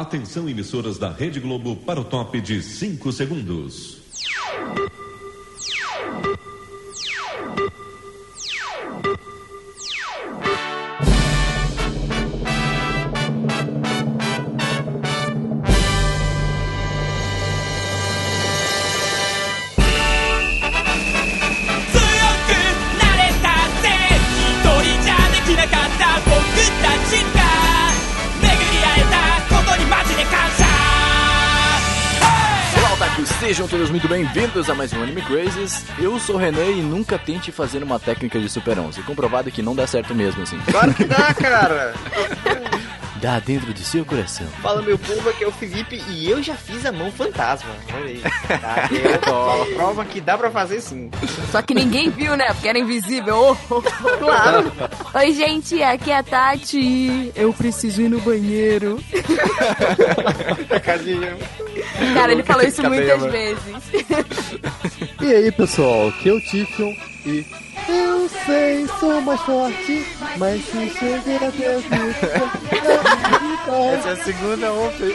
Atenção, emissoras da Rede Globo, para o top de 5 segundos. Muito bem-vindos a mais um Anime Crazes. Eu sou o René e nunca tente fazer uma técnica de Super 11. Comprovado que não dá certo mesmo assim. Claro que dá, cara! Dá dentro do seu coração. Fala meu povo, aqui é o Felipe e eu já fiz a mão fantasma. Olha aí. Tá? Eu prova que dá pra fazer sim. Só que ninguém viu, né? Porque era invisível. Oh, oh, oh, claro. Oi, gente, aqui é a Tati. Eu preciso ir no banheiro. Cara, ele falou isso muitas vezes. E aí, pessoal, aqui é o Tiffion e eu sei, sou mais forte, mas se chegar até Essa é a segunda ontem.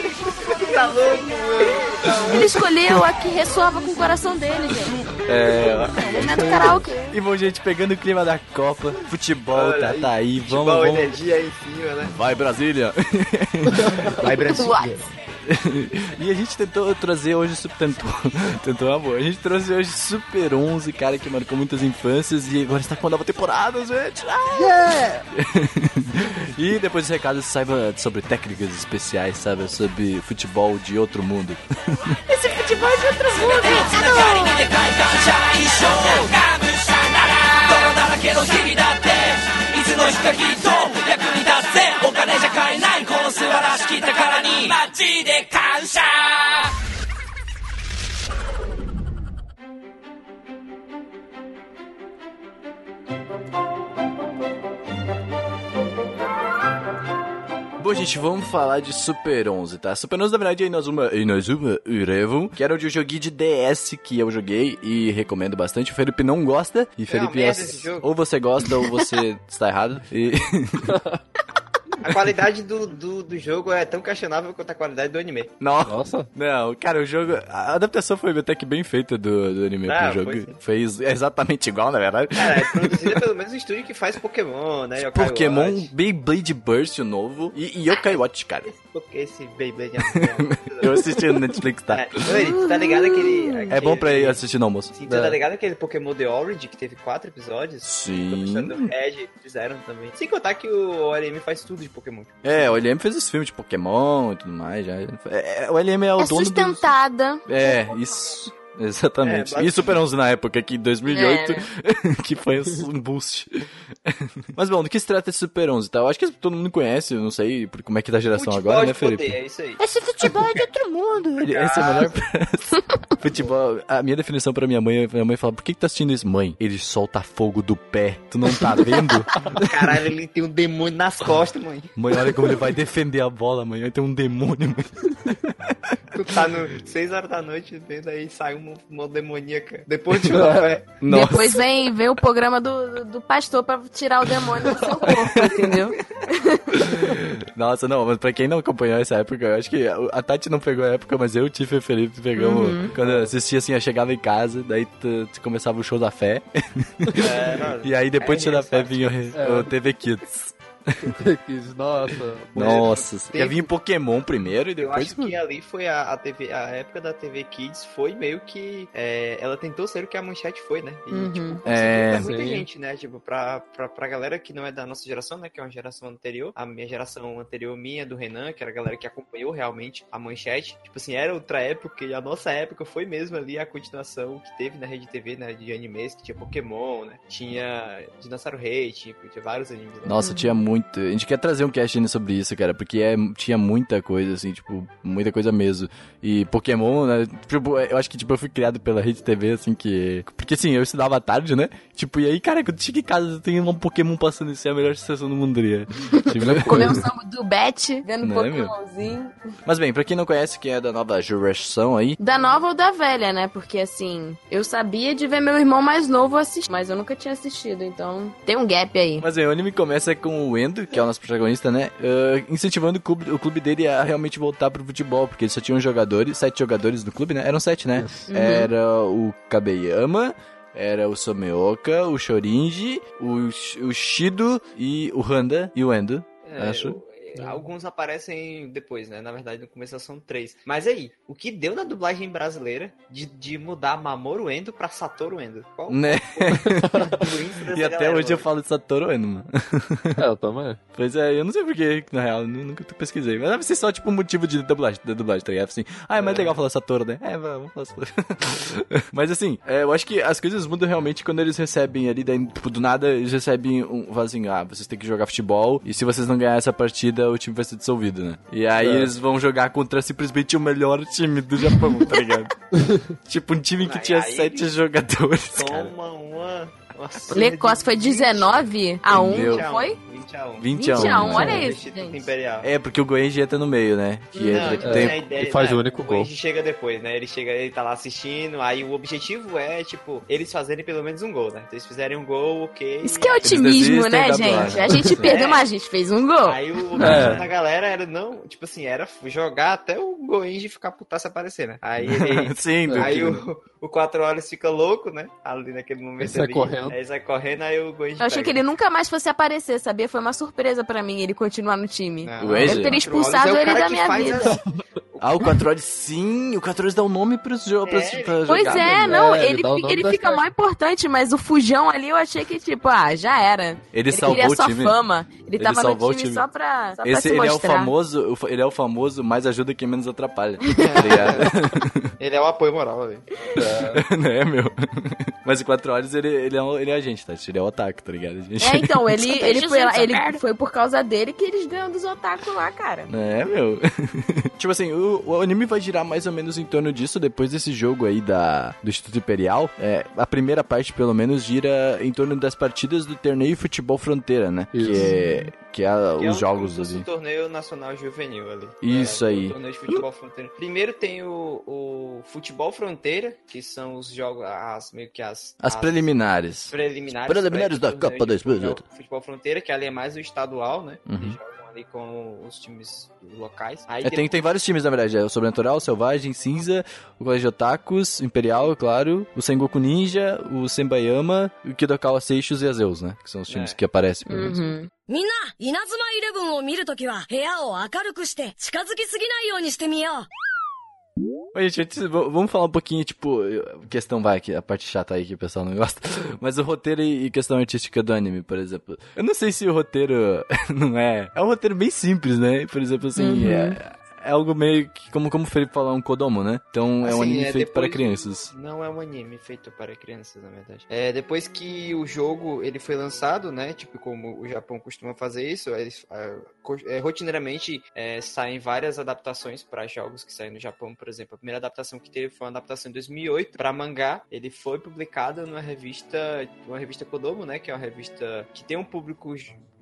Tá louco, mano. Ele escolheu a que ressoava com o coração dele, gente. É. Momento karaokê. E bom, gente, pegando o clima da Copa, futebol Olha tá, aí, tá aí, vamos, Futebol, vamos. energia aí em cima, né? Vai Brasília! Vai, Brasil e a gente tentou trazer hoje super tentou, tentou amor. A gente trouxe hoje Super 11, cara que marcou muitas infâncias e agora está com a nova temporada, gente. Ah! e depois dos recados saiba sobre técnicas especiais, sabe, sobre futebol de outro mundo. Esse futebol é de outro mundo. いつの日かきっと役に立つぜお金じゃ買えない この素晴らしき宝にマジで感謝 Bom, gente, vamos falar de Super 11, tá? Super 11, na verdade, é Inazuma, Inazuma Urevo, que era o joguinho de DS que eu joguei e recomendo bastante. O Felipe não gosta, e Felipe, merda ass- esse jogo. ou você gosta ou você está errado. E... A qualidade do, do, do jogo é tão questionável quanto a qualidade do anime. Não, Nossa. não, cara, o jogo. A adaptação foi até que bem feita do, do anime Ah, pro jogo. foi. Fez exatamente igual, na verdade. Cara, é produzida pelo mesmo estúdio que faz Pokémon, né? Yokai Pokémon Watch. Beyblade Burst o novo e, e Yokai Watch, cara. Porque esse Beyblade é Eu assisti no Netflix, tá? É, ele, tá ligado aquele... É bom pra ir assistir no almoço. Sim, tu tá ligado aquele Pokémon The Orange, que teve quatro episódios? Sim. do Red, fizeram também. Sem contar que o OLM faz tudo de Pokémon. É, o LM fez os filmes de Pokémon e tudo mais. Já. É, o LM é o É dono do... sustentada. É, isso. Exatamente. É, e. Super 11 na época, aqui em 2008, É. que foi um boost. Mas bom, do que se trata esse Super 11, tá? Eu acho que todo mundo conhece, eu não sei por como é que tá a geração Futebol agora, né, de poder, Felipe? é isso aí. Esse futebol é de outro mundo. Esse é o melhor Futebol, a minha definição pra minha mãe, minha mãe fala, por que, que tá assistindo isso? Mãe, ele solta fogo do pé, tu não tá vendo? Caralho, ele tem um demônio nas costas, mãe. mãe, olha como ele vai defender a bola, mãe, tem um demônio, mãe. Tu tá no 6 horas da noite vendo aí sai uma demoníaca. Depois de. Depois vem, vem o programa do, do pastor pra tirar o demônio do seu corpo, entendeu? Nossa, não, mas pra quem não acompanhou essa época, eu acho que a Tati não pegou a época, mas eu, o Tiff e o Felipe pegamos. Uhum. Quando eu assistia assim, eu chegava em casa, daí tu, tu começava o show da fé. É, E aí depois do show da fé É, vinha o, o TV Kids. Nossa. Nossa, Teve- ia vir Pokémon primeiro e Eu depois. acho que ali foi a, a TV, a época da TV Kids foi meio que. é, ela tentou ser o que a manchete foi, né? E, Uhum. tipo, É. pra muita Sim. gente, né? Tipo, pra, pra, pra galera que não é da nossa geração, né? Que é uma geração anterior. A minha geração anterior minha, do Renan, que era a galera que acompanhou realmente a manchete. Tipo assim, era outra época e a nossa época foi mesmo ali a continuação que teve na rede TV, né? De animes, que tinha Pokémon, né? Tinha Dinossauro Rei, tinha, tinha vários animes. Né? Nossa, tinha muito. A gente quer trazer um cast ainda sobre isso, cara, porque é, tinha muita coisa, assim, tipo, muita coisa mesmo. E Pokémon, né? Tipo, eu acho que, tipo, eu fui criado pela Rede TV, assim, que. Porque assim, eu estudava à tarde, né? Tipo, e aí, cara, quando chega em casa, tem um Pokémon passando, isso é a melhor sensação do mundo, diria. Tipo, Comer um sambo do Bet, vendo um Não é? Pokémonzinho. Mas bem, pra quem não conhece, quem é da nova geração aí, Da nova ou da velha, né? Porque assim, eu sabia de ver meu irmão mais novo assistir, mas eu nunca tinha assistido, então tem um gap aí. Mas bem, o anime começa com o Que é o nosso protagonista, né? ah, incentivando o clube, o clube dele a realmente voltar pro futebol, porque eles só tinham jogadores, sete jogadores do clube, né? Eram sete, né? Era o Kabeyama, era o Someoka, o Shorinji, o, o Shido e o Handa e o Endo. É, Acho. O- Alguns aparecem depois, né? Na verdade, no começo são três. Mas aí, o que deu na dublagem brasileira de, de mudar Mamoru Endo pra Satoru Endo? Qual Né? E até galera, hoje eu mano? falo de Satoru Endo, mano. É, eu também. Pois é, eu não sei porquê, na real, nu- nunca pesquisei. Mas deve ser só tipo um motivo de dublagem, de dublagem, tá ligado? Assim, ah, é mais legal falar Satoru, né? É, vamos falar Satoru. Mas assim, é, eu acho que as coisas mudam realmente quando eles recebem ali, daí, tipo, do nada, eles recebem um, assim, ah, vocês têm que jogar futebol, e se vocês não ganhar essa partida, o time vai ser dissolvido, né? E aí É. eles vão jogar contra simplesmente o melhor time do Japão, tá ligado? tipo, um time que Aí- tinha sete jogadores, cara. Toma uma. uma surra Lecosse foi de 19 a 1, Meu. não foi? 20 a 1. 20 a 1. 20 a 1, né? olha isso, gente. Imperial. É, porque o Goenji entra no meio, né? Que Não, entra- tipo, tem, a ideia, e faz né, o único gol. Goenji chega depois, né? Ele chega, ele tá lá assistindo, aí o objetivo é, tipo, eles fazerem pelo menos um gol, né? Se eles fizerem um gol, ok. Isso que é otimismo, né, gente? A gente perdeu, É. mas a gente fez um gol. Aí o objetivo É. da galera era não, tipo assim, era jogar até o Goenji ficar putaço aparecer, né? Aí ele. Sim, do Aí que- o, o 4 horas fica louco, né? Ali naquele momento. sai ali. correndo. Aí sai correndo, aí o Goenji. Eu achei pega. que ele nunca mais fosse aparecer, sabia? Foi uma surpresa pra mim ele continuar no time. Não, Goenji? Eu teria expulsado é ele da minha vida. Ah, o 4 horas, sim, o 4 horas dá o nome pros jogos, É, pra, pra Pois jogar, é, não, É, ele ele, ele fica mais importante, mas o Fujão ali eu achei que, tipo, ah, já era. Ele, Ele salvou o só time. fama. Ele, Ele tava no salvou o time, time. só pra, só pra Esse, se ele é o mostrar. famoso, o fa- ele é o famoso mais ajuda quem menos atrapalha, tá ligado? Ele é o apoio moral, velho. né, meu? Mas o 4 horas, ele, ele, é, um- ele é a gente, tá? Ele é o ataque, tá ligado? A gente... É, então, ele, ele, foi, lá- ele foi por causa dele que eles ganham dos otaku lá, cara. É, meu. tipo assim, o, o anime vai girar mais ou menos em torno disso depois desse jogo aí da, do Instituto Imperial. É, a primeira parte, pelo menos, gira em torno das partidas do torneio Futebol Fronteira, né? Que Isso. é, que é Que é os um- jogos ali. um torneio nacional juvenil ali. Isso É, aí. O torneio de futebol fronteira. Primeiro tem o, o futebol fronteira, que são os jogos, as meio que as As preliminares. preliminares, Preliminares da Copa de futebol- 2018. Futebol fronteira, que ali é mais o estadual, né? Uhum Eles jogam ali com os times locais. Aí É, tem, tem vários times, na verdade. É o Sobrenatural, o Selvagem, Cinza, o Colégio Otakus, Imperial, claro, o Sengoku Ninja, o Senbayama, o Kidokawa Seixos e a Zeus, né? Que são os times É. que aparecem, pelo menos. Uhum. みんな、稲妻イレブンを見るときは、部屋を明るくして、近づきすぎないようにしてみよう。 Oi, gente, vamos falar um pouquinho, tipo, questão vai, que a parte chata aí que o pessoal não gosta, mas o roteiro e e questão artística do anime, por exemplo. Eu não sei se o roteiro não é. É um roteiro bem simples, né? Por exemplo, assim, Uhum. é, é algo meio que, como, como o Felipe falou, é um Kodomo, né? Então é um Assim, anime é, feito para crianças. Não é um anime feito para crianças, na verdade. É, depois que o jogo ele foi lançado, né? Tipo, como o Japão costuma fazer isso, eles ah, é, rotineiramente é, saem várias adaptações para jogos que saem no Japão, por exemplo. A primeira adaptação que teve foi uma adaptação em 2008 para mangá. Ele foi publicado numa revista, uma revista Kodomo, né? Que é uma revista que tem um público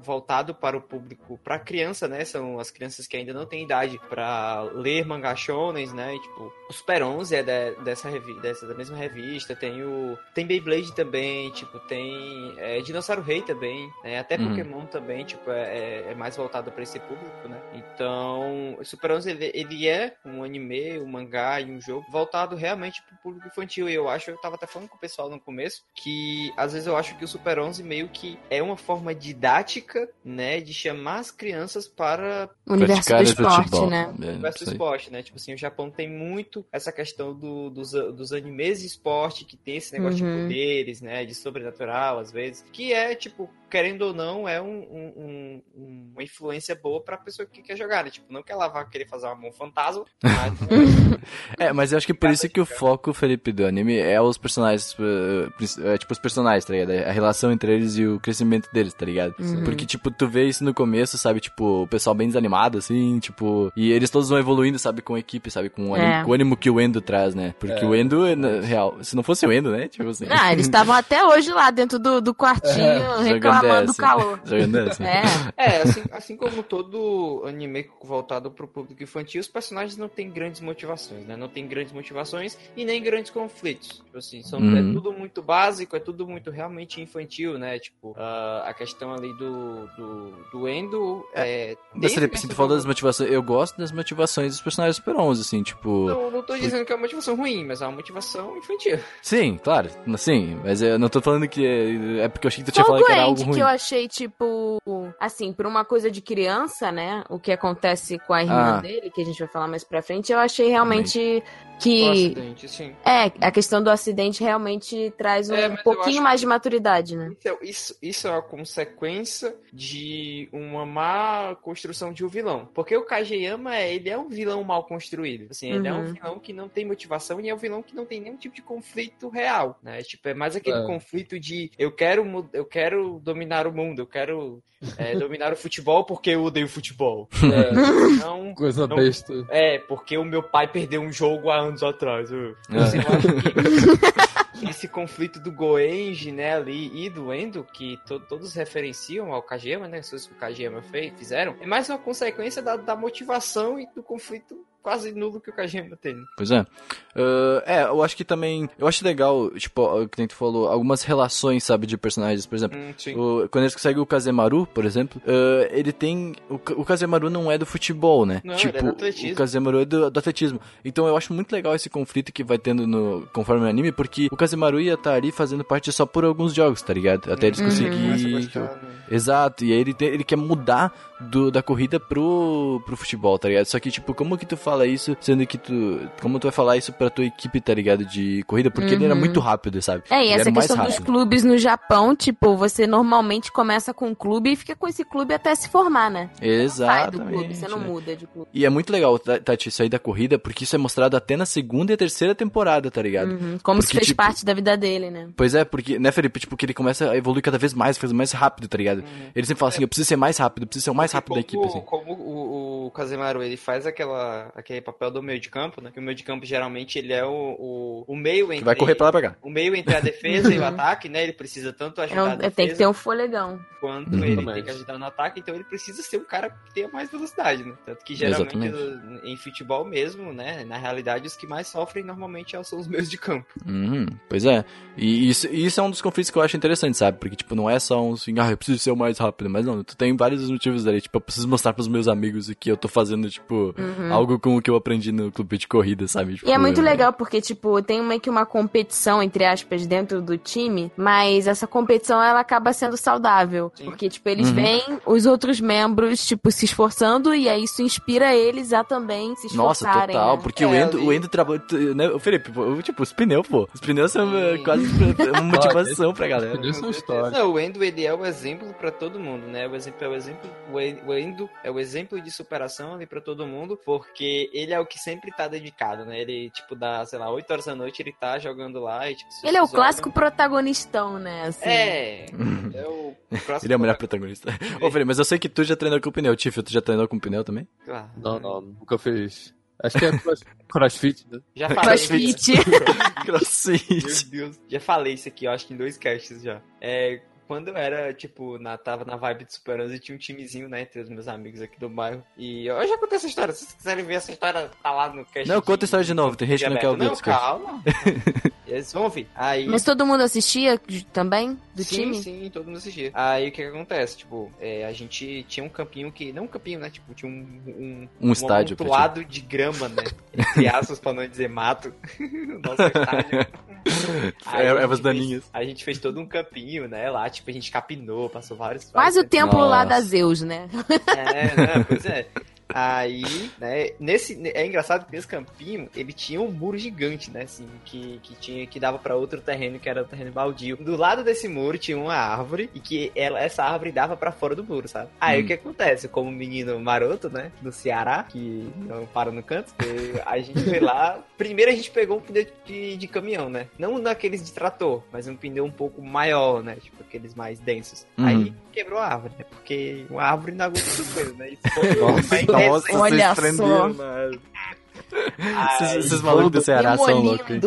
voltado para o público para criança, né? São as crianças que ainda não têm idade para ler mangá shonens, né? Tipo, o Super 11 é de- dessa, revi dessa da mesma revista, tem o tem Beyblade também, tipo, tem é, Dinossauro Rei também, né? Até Uhum. Pokémon também, tipo, é, é- é mais voltado para esse público, né? Então, o Super 11 ele, ele é um anime, um mangá e um jogo voltado realmente pro público infantil. E eu acho, eu tava até falando com o pessoal no começo, que às vezes eu acho que o Super 11 meio que é uma forma didática, né, de chamar as crianças para O universo do esporte, futebol. né? É, isso aí. esporte, né? Tipo assim, o Japão tem muito essa questão do- dos, dos animes de esporte, que tem esse negócio Uhum. de poderes, né? De sobrenatural, às vezes. Que é, tipo, querendo ou não, é um- um- um- uma influência boa pra pessoa que quer jogar, né? Tipo, não que ela vá querer fazer uma mão fantasma, mas... É, mas eu acho que por isso que o foco, Felipe, do anime é os personagens, prin- é, tipo, os personagens, tá ligado? A relação entre eles e o crescimento deles, tá ligado? Uhum. Porque, tipo, tu vê isso no começo, sabe? Tipo, o pessoal bem desanimado, assim, tipo... E eles todos vão evoluindo, sabe? Com a equipe, sabe? Com o ânimo, É. com o ânimo que o Endo traz, né? Porque É. o Endo, na real, se não fosse o Endo, né? Tipo assim... Ah, eles estavam até hoje lá dentro do, do quartinho Jogando reclamando do dessa. calor. Jogando dessa. É. É, assim, assim como todo anime voltado pro público infantil, os personagens não têm grandes motivações, né? Não tem grandes motivações e nem grandes conflitos. Tipo assim, são, Uhum. é tudo muito básico, é tudo muito realmente infantil, né? Tipo, ah, a questão ali do, do, do Endo é... assim, tu falou das motivações. Eu gosto das motivações dos personagens Super 11, assim, tipo. Não, não tô dizendo que é uma motivação ruim, mas é uma motivação infantil. Sim, claro, sim, mas eu não tô falando que é, é porque eu achei que tu tinha falado que era algo Cold ruim. que eu achei, tipo, assim, por uma coisa de criança, né? O que acontece com a irmã Ah. dele, que a gente vai falar mais pra frente, eu achei realmente que. acidente, sim. É, a questão do acidente realmente traz um É, pouquinho mais que- de maturidade, né? Então, isso, isso é uma consequência de uma má construção de um vilão. Porque o Kageyama, ele é um vilão mal construído. Assim, ele é um Uhum. vilão que não tem motivação e é um vilão que não tem nenhum tipo de conflito real, né? Tipo, é mais aquele É. conflito de eu quero, eu quero dominar o mundo, eu quero é, dominar o futebol porque eu odeio futebol. É, Não, coisa Não. besta. é, porque o meu pai perdeu um jogo há anos atrás. Eu, É. assim, eu esse conflito do Goenji, né, ali, e do Endo, que to- todos referenciam ao Kageyama, né, as coisas que o Kageyama fez, fizeram, é mais uma consequência da, da motivação e do conflito quase nulo que o Kageyama tem. Pois é. Ah, é, eu acho que também. Eu acho legal, tipo, o que nem tu falou, algumas relações, sabe, de personagens. Por exemplo, Hum, o- quando eles conseguem o Kazemaru, por exemplo, ah, ele tem. O, o Kazemaru não é do futebol, né? Não, tipo, é do atletismo. o Kazemaru é do, do atletismo. Então eu acho muito legal esse conflito que vai tendo no, conforme o anime, porque o Kazemaru ia estar ali fazendo parte só por alguns jogos, tá ligado? Até eles Uhum. Conseguirem. gostar, né? Exato, e aí ele, te- ele quer mudar do, da corrida pro, pro futebol, tá ligado? Só que, tipo, como que tu fala isso, sendo que tu. Como tu vai falar isso pra tua equipe, tá ligado? De corrida, porque ele era Uhum. muito rápido, sabe? É, e Ele essa questão dos clubes no Japão, tipo, você normalmente começa com um clube e fica com esse clube até se formar, né? Sai do Exatamente. clube, você não né? muda de clube. E é muito legal, Ta- Tati, isso aí da corrida, porque isso é mostrado até na segunda e terceira temporada, tá ligado? Uhum, Como se Porque, fez tipo, parte da vida dele, né? Pois é, porque, né, Felipe? Tipo, que ele começa a evoluir cada vez mais, fazer mais rápido, tá ligado? Ele sempre fala assim, eu preciso ser mais rápido, eu preciso ser o mais rápido da equipe, assim. Como o, o Kazemaru, ele faz aquela, aquele papel do meio de campo, né? Que o meio de campo, geralmente, ele é o, o, o meio entre... Que vai correr pra lá pra cá. O meio entre a defesa e o ataque, né? Ele precisa tanto É ajudar um- a defesa tem que ter um folegão. quanto Uhum. ele tem que ajudar no ataque, então ele precisa ser um cara que tenha mais velocidade, né? Tanto que geralmente Exatamente. em futebol mesmo, né? Na realidade, os que mais sofrem normalmente são os meios de campo. Uhum, pois é. E isso, e isso é um dos conflitos que eu acho interessante, sabe? Porque, tipo, não é só um assim, ah, eu preciso ser o mais rápido. Mas não, tu tem vários motivos ali. Tipo, eu preciso mostrar pros meus amigos que eu tô fazendo, tipo, algo com o que eu aprendi no clube de corrida, sabe? Tipo. E é muito eu- legal porque, tipo, tem meio que uma competição, entre aspas, dentro do time, mas essa competição ela acaba sendo saudável. Sim. Porque, tipo, eles Uhum. veem os outros membros, tipo, se esforçando e aí isso inspira eles a também se Nossa, esforçarem. total, né? porque É, o Endo, o Endo trabalha. Né, o Felipe, tipo, os pneus, pô. Os pneus são eh, Sim. quase uma motivação pra galera. Pneus são história. Não, o Endo ele é o exemplo pra todo mundo, né? O exemplo é o exemplo, o Endo é o exemplo de superação ali pra todo mundo, porque ele é o que sempre tá dedicado, né? Ele tipo dá, sei lá, 8 horas da noite ele tá jogando lá e tipo Ele é o clássico protagonistão, né? Assim. É, é o Ele é o melhor protagonista. Ô, Felipe, mas eu sei que tu já treinou com pneu. Tiff, tu já treinou com pneu também? Claro. Não, não, nunca fiz. Acho que é cross- crossfit, né? Já falei Crossfit. Crossfit. Meu Deus, já falei isso aqui, eu acho que em dois casts já. É, quando eu era, tipo, na, tava na vibe de Super 11, tinha um timezinho, né, entre os meus amigos aqui do bairro. E eu já contei essa história, se vocês quiserem ver essa história, tá lá no cast. Não, conta a história de novo, tem gente que não quer ouvir Não, calma. Eles vão ouvir. Aí... Mas todo mundo assistia também? Do sim, time? Sim, todo mundo assistia. Aí o que que acontece? Tipo, é, a gente tinha um campinho que. Não um campinho, né? Tipo, tinha um. Um, Um estádio ti. amontoado de grama, né? Entre aspas, pra não dizer mato. o nosso estádio. Aí É, a gente ervas fez- daninhas. A gente fez todo um campinho, né? Lá, tipo, a gente capinou, passou vários. Quase o templo lá da Zeus, né? é, não, pois é. Aí, né, nesse, é engraçado que nesse campinho, ele tinha um muro gigante, né, assim, que, que tinha, que dava pra outro terreno, que era o terreno baldio. Do lado desse muro tinha uma árvore, e que ela, essa árvore dava pra fora do muro, sabe? Aí Hum. o que acontece? Como menino maroto, né, do Ceará, que não para no canto, a gente foi lá, primeiro a gente pegou um pneu de, de caminhão, né, não daqueles de trator, mas um pneu um pouco maior, né, tipo aqueles mais densos. Uhum. Aí quebrou a árvore, né, porque uma árvore não aguenta essas coisas, né, isso foi Nossa, nossa. Olha só. Na- Esses, malucos do Ceará são loucos, hein?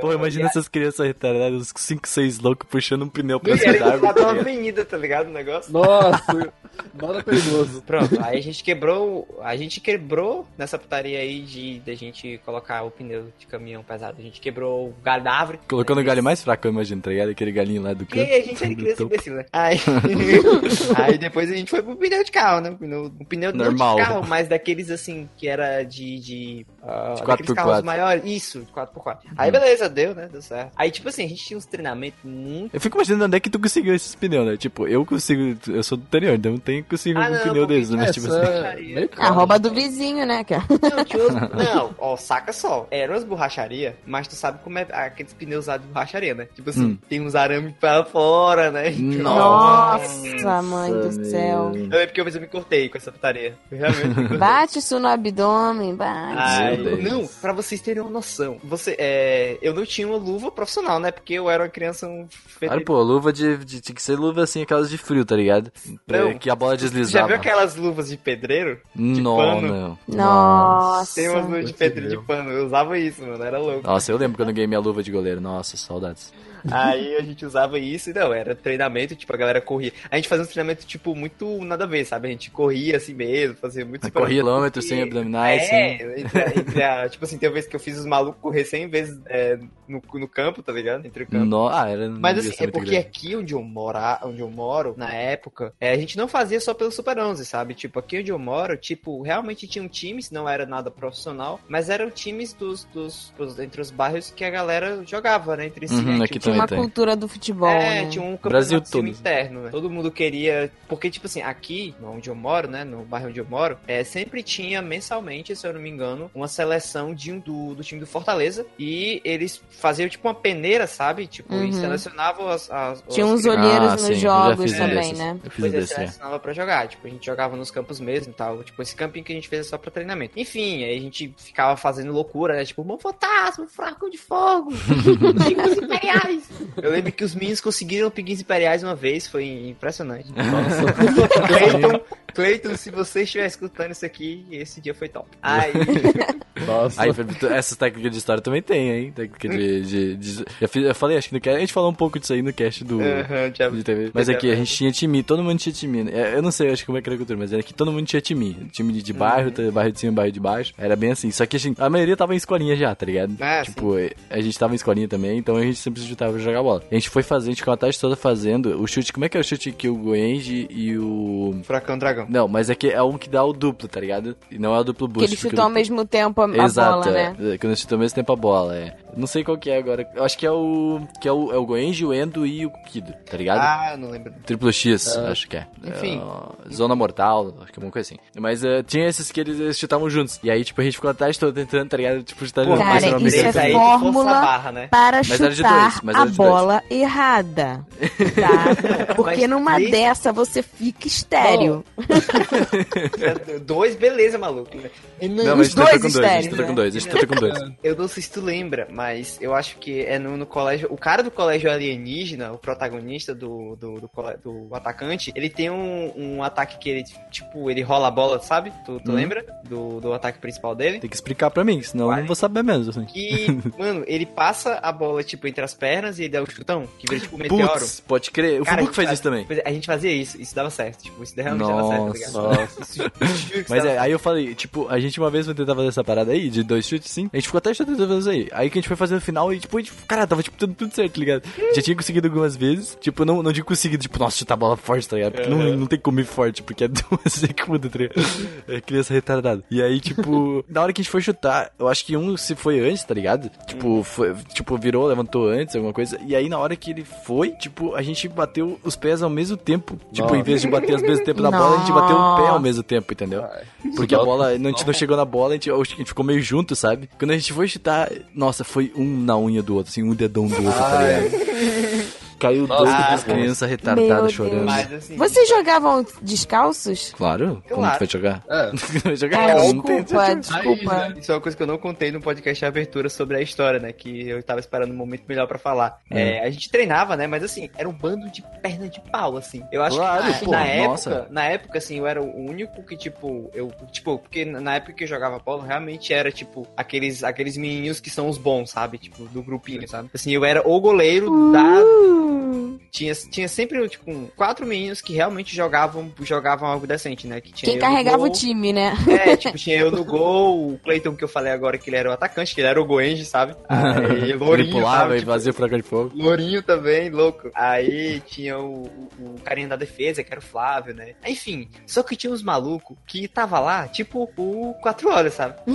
Pô, imagina essas crianças retardadas, uns 5, 6 loucos puxando um pneu pra E cima da árvore. tá uma avenida, tá ligado? O negócio. Nossa, nada perigoso. Pronto, aí a gente quebrou. A gente quebrou nessa putaria aí de, de a gente colocar o pneu de caminhão pesado. A gente quebrou o galho da árvore. Colocando o galho mais fraco, eu imagino, tá ligado? Aquele galinho lá do E canto. aí a gente era criança imbecil, né? Aí, aí depois a gente foi pro pneu de carro, né? O pneu, um pneu Normal. de carro, mas daqueles assim, que era de. de, ah, De daqueles 4x4. carros maiores. Isso, de 4x4. Aí beleza, deu, né? Deu certo. Aí, tipo assim, a gente tinha uns treinamentos muito. Eu fico imaginando onde é que tu conseguiu esses pneus, né? Tipo, eu consigo, eu sou do interior, então eu tenho consigo Ah, um não, pneu porque- desses, mas Essa tipo assim. é A caro. rouba do vizinho, né, cara? Não, não, ó, saca só. Eram as borracharia, mas tu sabe como é aqueles pneus usados de borracharia, né? Tipo assim, Hum. tem uns arames pra fora, né? Nossa, mãe do céu. Eu lembro que uma vez eu me cortei com essa putaria. Bate isso no abdômen, bate. Ai, Deus. não, pra vocês terem uma noção. Você, é, eu não tinha uma luva profissional, né? Porque eu era uma criança um Claro, pô, luva de, de. Tinha que ser luva assim, aquelas de frio, tá ligado? Pra Não. que a bola Já deslizava. viu aquelas luvas de pedreiro? de Não, pano? não. Nossa. Tem umas luvas de pedreiro de pano. Eu usava isso, mano. Era louco. Nossa, eu lembro quando eu ganhei minha luva de goleiro. Nossa, saudades. Aí a gente usava isso e não, era treinamento, tipo, a galera corria. A gente fazia um treinamento, tipo, muito nada a ver, sabe? A gente corria assim mesmo, fazia muito Corria quilômetros sem abdominais, É, sem. entre, entre a, tipo assim, tem uma vez que eu fiz os malucos correr 100 vezes é, no, no campo, tá ligado? Entre o campo. No... Ah, era. Mas assim, ser é porque grande. aqui onde eu, mora, onde eu moro, na época, é, a gente não fazia só pelo Super 11, sabe? Tipo, aqui onde eu moro, tipo, realmente tinham times, não era nada profissional, mas eram times dos, dos, dos- entre os bairros que a galera jogava, né? Entre si, Uhum, né? aqui Tipo, Tinha uma tem. cultura do futebol, é, né? tinha um Brasil campeonato todo. interno, né? Todo mundo queria. Porque, tipo assim, aqui, onde eu moro, né? No bairro onde eu moro, é, sempre tinha mensalmente, se eu não me engano, uma seleção de um, do, do time do Fortaleza. E eles faziam, tipo, uma peneira, sabe? Tipo, Uhum. e selecionavam as. as Tinha as uns olheiros Ah, nos sim, jogos também, desses. né? Eu fiz Depois eles desse, é. selecionava pra jogar. Tipo, a gente jogava nos campos mesmo e tal. Tipo, esse campinho que a gente fez é só pra treinamento. Enfim, aí a gente ficava fazendo loucura, né? Tipo, mão fantasma, furacão de fogo, imperiais. Eu lembro que os meninos conseguiram pingos imperiais uma vez, foi impressionante. Cleiton, Cleiton, se você estiver escutando isso aqui, esse dia foi top. Aí, Nossa. Aí, Felipe, essas técnicas de história também tem, hein? Técnica de. de, de- eu, fiz- eu falei, acho que no cast. A gente falou um pouco disso aí no cast do. já- De TV. Mas aqui, a gente tinha time, todo mundo tinha time. né? É, Eu não sei, acho que como é que era a cultura, mas era que todo mundo tinha time. Time de, de bairro, Uhum. bairro de cima, bairro de baixo. Era bem assim. Só que a, gente, a maioria tava em escolinha já, tá ligado? Ah, tipo, a gente tava em escolinha também, então a gente sempre se juntava pra jogar bola. A gente foi fazer, a gente ficou a tarde toda fazendo o chute. Como é que é o chute que o Goenji e o. Furacão Dragão. Não, mas é que é um que dá o duplo, tá ligado? E não é o duplo Que boost. eles porque chutam ao mesmo tempo a, Exato, bola, né? é. Quando chutou ao mesmo tempo a bola, é. Não sei qual que é agora. Eu acho que é o. Que é o, é o Goenji, o Endo e o Kido, tá ligado? Ah, eu não lembro. Triplo X, acho que é. Enfim. É, Zona Mortal, acho que é uma coisa assim. Mas eh, tinha esses que eles, eles chutavam juntos. E aí, tipo, a gente ficou atrás todo tentando, tá ligado? Tipo, chutar Pô, Cara, mas isso é assim. de fórmula barra, né? para Mas de chutar dois, mas era a de dois. bola errada, tá? Porque Mas numa três- dessa você fica estéreo. Dois, beleza, maluco. Não, mas Os a dois com dois, a gente tentou com dois, a gente tentou com dois. Eu não sei se tu lembra, mas eu acho que é no, no colégio. O cara do colégio alienígena, o protagonista do, do, do, do atacante, ele tem um, um ataque que ele, tipo, ele rola a bola, sabe? Tu, tu Uhum. lembra? Do, do ataque principal dele? Tem que explicar pra mim, senão eu não vou saber mesmo, assim. Que, mano, ele passa a bola, tipo, entre as pernas e ele dá o chutão, que vira tipo um meteoro. Pode crer. O Cara, Fubuco faz isso também. A gente fazia isso, isso dava certo. Tipo, isso realmente dava certo, tá ligado? Nossa. Isso, Mas é, aí eu falei, tipo, a gente uma vez foi tentar fazer essa parada aí, de dois chutes, sim. A gente ficou até tentando fazer isso aí. Aí que a gente foi fazer no final e, tipo, a gente, cara, tava, tipo, tudo, tudo certo, tá ligado? Já tinha conseguido algumas vezes. Tipo, não, não digo conseguido, tipo, nossa, chutar a bola forte, tá ligado? Porque não, não tem como ir forte, porque é duas segundos, tá ligado? É criança retardada. E aí, tipo, na hora que a gente foi chutar, eu acho que um se foi antes, tá ligado? Tipo, foi, tipo, virou, levantou antes, alguma coisa. E aí, na hora que ele foi, tipo, a gente bateu os pés ao mesmo tempo. Tipo, em vez de bater ao mesmo tempo na bola, a gente bateu o pé ao mesmo tempo, entendeu? Porque a bola, a gente não chegou na bola, a gente, a gente ficou meio junto, sabe? Quando a gente foi chutar, nossa, foi um na unha do outro, assim, um dedão do outro, tá ligado? Caiu Nossa, doido ah, das crianças retardadas chorando. Mas assim. Vocês jogavam descalços? Claro, como Claro. tu vai jogar? É. vai jogar? Ah, desculpa, desculpa. Isso é uma coisa que eu não contei no podcast de abertura sobre a história, né? Que eu tava esperando um momento melhor pra falar. É, a gente treinava, né? Mas assim, era um bando de perna de pau, assim. Eu acho Claro, que pô, na, nossa. época, na época, assim, eu era o único que, tipo, eu. Tipo, porque na época que eu jogava polo, realmente era, tipo, aqueles, aqueles menininhos que são os bons, sabe? Tipo, do grupinho, sabe? Assim, eu era o goleiro da Tinha, tinha sempre, tipo, quatro meninos que realmente jogavam, jogavam algo decente, né? Que tinha quem carregava gol. o time, né? É, tipo, tinha eu no gol, o Cleiton que eu falei agora que ele era o atacante, que ele era o Goenji, sabe? Aí, Ele lourinho, pulava sabe? e Tipo, fazia furacão de fogo. Lourinho também, louco. Aí tinha o, o, o carinha da defesa, que era o Flávio, né? Enfim, só que tinha uns malucos que tava lá, tipo, o quatro horas, sabe?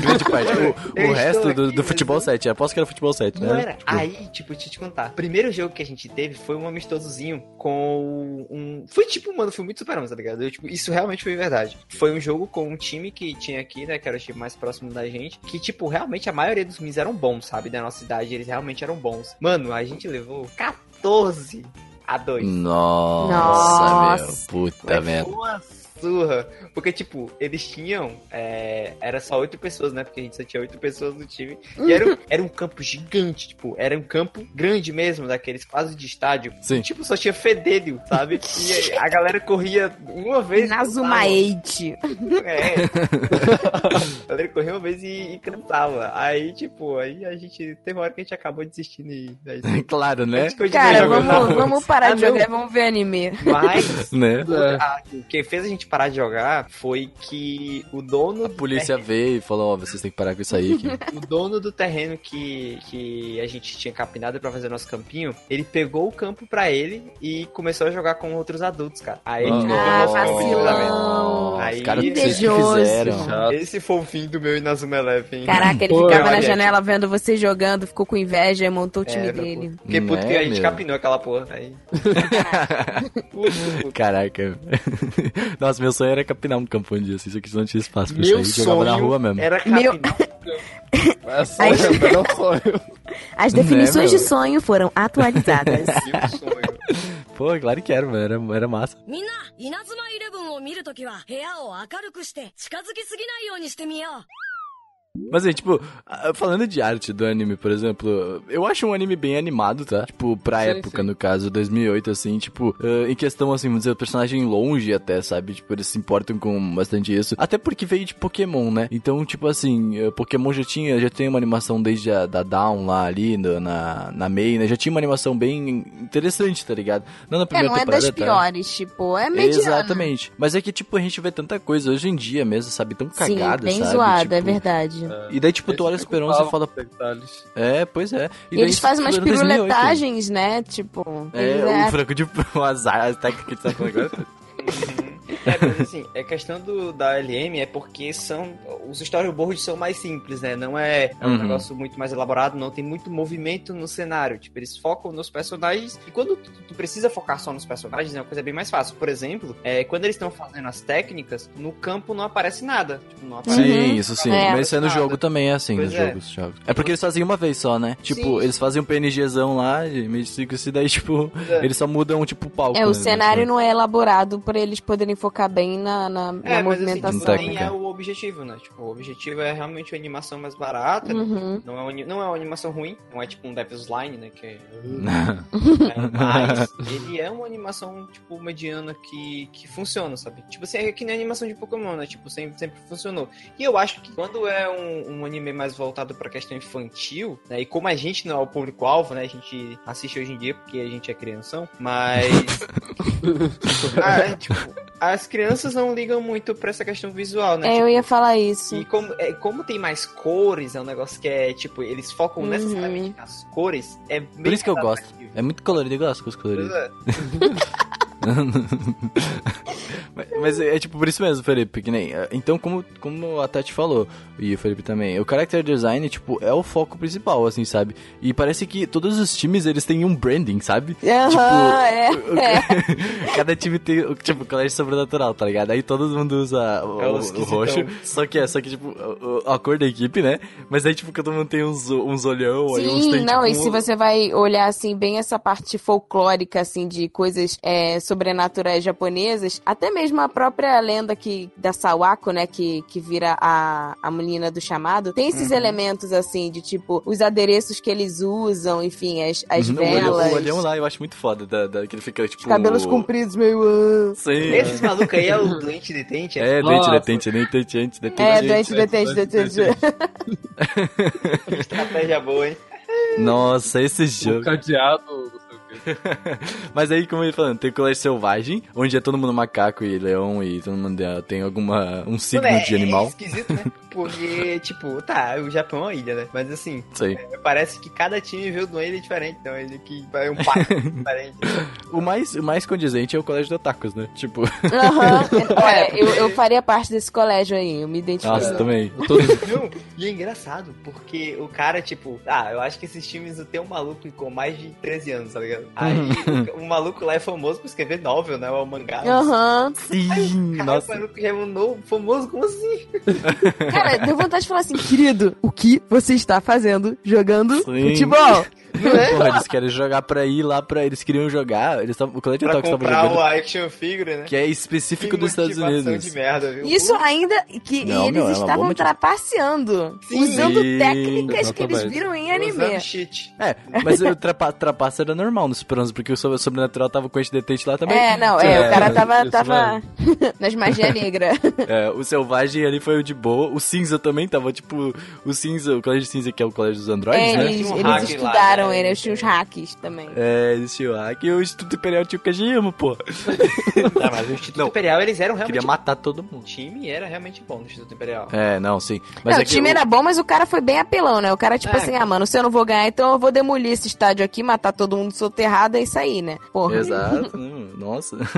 Grande parte. O, o resto estou do, aqui, do futebol mas- 7. Aposto que era futebol 7, Não né? era. Tipo, Aí, tipo, deixa eu te contar. O primeiro jogo que a gente teve foi um amistosozinho com um. Foi tipo, mano, foi muito super tá ligado? Eu, tipo, isso realmente foi verdade. Foi um jogo com um time que tinha aqui, né? Que era o time mais próximo da gente. Que, tipo, realmente a maioria dos meninos eram bons, sabe? Da nossa idade, eles realmente eram bons. Mano, a gente levou 14 a 2. Nossa, Nossa. meu. Puta merda. Uma surra. Porque, tipo, eles tinham. é, era só oito pessoas, né? Porque a gente só tinha oito pessoas no time. E era, um- era um campo gigante, tipo, era um campo grande mesmo, daqueles quase de estádio. Sim. Tipo, só tinha fedelho, sabe? E a galera corria uma vez. Nazuma 8. É. a galera corria uma vez e, e cantava. Aí, tipo, aí a gente. Teve uma hora que a gente acabou desistindo e. Aí, Claro, né? Cara, na vamos, vamos parar Ah, de jogar e vamos ver anime. Mas. Né? a- o que fez a gente parar de jogar foi que o dono A do polícia veio e falou, ó, vocês têm que parar com isso aí. Que... o dono do terreno que, que a gente tinha capinado pra fazer nosso campinho, ele pegou o campo pra ele e começou a jogar com outros adultos, cara. Aí Nossa. pegou Ah, vacilão. Aí- Os caras fizeram. Esse foi o fim do meu Inazuma Eleven. Caraca, ele Pô, ficava na janela vendo você jogando, ficou com inveja e montou o time É, dele. pô. Fiquei puto Né, que a gente meu? capinou aquela porra. Aí. Caraca. Nossa, meu sonho era capinar um campo um dia, assim, só que não tinha espaço pra Meu isso aí. Jogava na sonho rua mesmo. era Meu- capinar. É só é o melhor sonho. As Né, definições meu? de sonho foram atualizadas. Meu sonho. Pô, claro que era, mano. Era, era massa. Mas aí, tipo, falando de arte do anime, por exemplo, eu acho um anime bem animado, tá? Tipo, pra Sim, época, sim. no caso, 2008, assim, tipo, ah, em questão, assim, vamos dizer, o personagem longe até, sabe? Tipo, eles se importam com bastante isso. Até porque veio de Pokémon, né? Então, tipo assim, Pokémon já tinha, já tem uma animação desde a da Down lá ali, no- na, na Mei, né? Já tinha uma animação bem interessante, tá ligado? Não na É, primeira não é temporada, das tá? piores, tipo, é mediana. Exatamente. Mas é que, tipo, a gente vê tanta coisa hoje em dia mesmo, sabe? Tão Sim, cagada, bem sabe? zoado, é Tipo, verdade. E daí, tipo, tu olha a esperança e fala, detalhes. é, pois é. E daí eles fazem umas foi em 2008. piruletagens, né? Tipo, É, é- o franco de o azar, as técnicas que tu tá falando agora. É, mas assim, a questão do, da LM é porque são. Os storyboards são mais simples, né? Não é, é um Uhum. negócio muito mais elaborado, não tem muito movimento no cenário. Tipo, eles focam nos personagens. E quando tu, tu precisa focar só nos personagens, é uma coisa bem mais fácil. Por exemplo, é, quando eles estão fazendo as técnicas, no campo não aparece nada. Tipo, não aparece Sim, isso sim. É. Mas isso é no Nada. jogo também, é assim, Pois nos é. jogos, jogos. É porque eles fazem uma vez só, né? Tipo, Sim. eles fazem um PNGzão lá, de meio e daí, tipo, É. eles só mudam, tipo, o palco. É, o né, cenário não é elaborado pra eles poderem focar bem na, na, na É, mas assim, movimentação. tipo, nem Técnica. é o objetivo, né? Tipo, o objetivo é realmente uma animação mais barata. né? Uhum. Não, é não é uma animação ruim, não é tipo um Devil's Line, né? Que é... É, mas ele é uma animação, tipo, mediana que, que funciona, sabe? Tipo assim, é que nem a animação de Pokémon, né? Tipo, sempre, sempre funcionou. E eu acho que quando é um, um anime mais voltado pra questão infantil, né? E como a gente não é o público-alvo, né? A gente assiste hoje em dia porque a gente é crianção, mas... Ah, é, tipo, as crianças não ligam muito pra essa questão visual, né? É, Tipo, eu ia falar isso. e como, é, como tem mais cores, é um negócio que é, tipo, eles focam Uhum. necessariamente nas cores, é Por isso que eu gosto. É muito colorido, eu gosto com os coloridos. é. Mas, mas é tipo por isso mesmo, Felipe, que nem. é, Então, como, como a Tati falou, e o Felipe também, o character design, tipo, é o foco principal, assim, sabe? E parece que todos os times, eles têm um branding, sabe? Aham, é, o- é. Cada time tem, o- tipo, colégio sobrenatural, tá ligado? Aí todo mundo usa o, É o roxo, só que é, só que, tipo, a cor da equipe, né? Mas aí, tipo, todo mundo tem uns, uns olhão, aí uns Sim, tem, não, tipo, e se você vai olhar assim, bem essa parte folclórica, assim, de coisas é, sobrenaturais japonesas, até mesmo a própria lenda que, da Sawako, né, que, que vira a, a menina do chamado, tem Uhum. esses elementos, assim, de tipo, os adereços que eles usam, enfim, as, as Uhum, o olhão- velas, O olhão lá eu acho muito foda, da, da- que ele fica, tipo... os cabelos compridos meio... ah. Sim. Esses malucos aí é o doente detente? É, Nossa. doente, detente, nem detente, detente. É, doente, detente, detente. Estratégia boa, hein? Nossa, esse jogo. cadeado, o quê. Mas aí, como ele falando, tem o colégio selvagem, onde é todo mundo macaco e leão e todo mundo é- tem alguma um signo é, de animal. É esquisito, né? Porque, tipo, tá, o Japão é uma ilha, né? Mas assim, Sei. parece que cada time veio de uma ilha diferente. Então ele que é um parque diferente. O mais, o mais condizente é o colégio de otakus, né? Tipo, Aham. Olha, eu, eu faria parte desse colégio aí, eu me identifico. nossa, também. Não, e é engraçado, porque o cara, tipo, ah, eu acho que esses times tem um maluco com mais de 13 anos, tá ligado? Aí o, o maluco lá é famoso por escrever novel, né? O mangá. Aham. Sim, Cara, nossa. o maluco já é um novo, famoso, como assim? Cara, deu vontade de falar assim, querido, o que você está fazendo jogando Sim. futebol? Não é? Porra, eles querem jogar pra ir lá pra. Eles queriam jogar. Eles tavam, o colégio de Pra otakus tava comprar jogando. o action figure, né? Que é específico Que dos Estados Unidos. de merda, viu? Isso ainda que Não, eles meu, é estavam trapaceando, Sim. usando Sim, técnicas que eles viram em anime. cheat. É, mas o trapa, trapaça era normal no Super 11, porque o sobre- sobrenatural tava com esse detente lá também. É, não, é, É, o cara tava, isso tava nas magia negra. É, o selvagem ali foi o de boa. O cinza também tava, tipo, o cinza, o colégio cinza que é o colégio dos androides, É, né? eles, um eles estudaram, né? eles tinham os hacks também. É, eles tinham hack e o Instituto Imperial tinha o Kajima, pô. Não, mas o Instituto Não. Imperial, eles eram realmente Queria matar todo O mundo. time era realmente bom no Instituto Imperial. É, não, sim. Mas não, é o time era bom, mas o cara foi bem apelão, né? O cara, tipo É, assim, ah, mano, se eu não vou ganhar, então eu vou demolir esse estádio aqui, matar todo mundo soterrado, é isso aí, né? Porra. Exato, hum, nossa.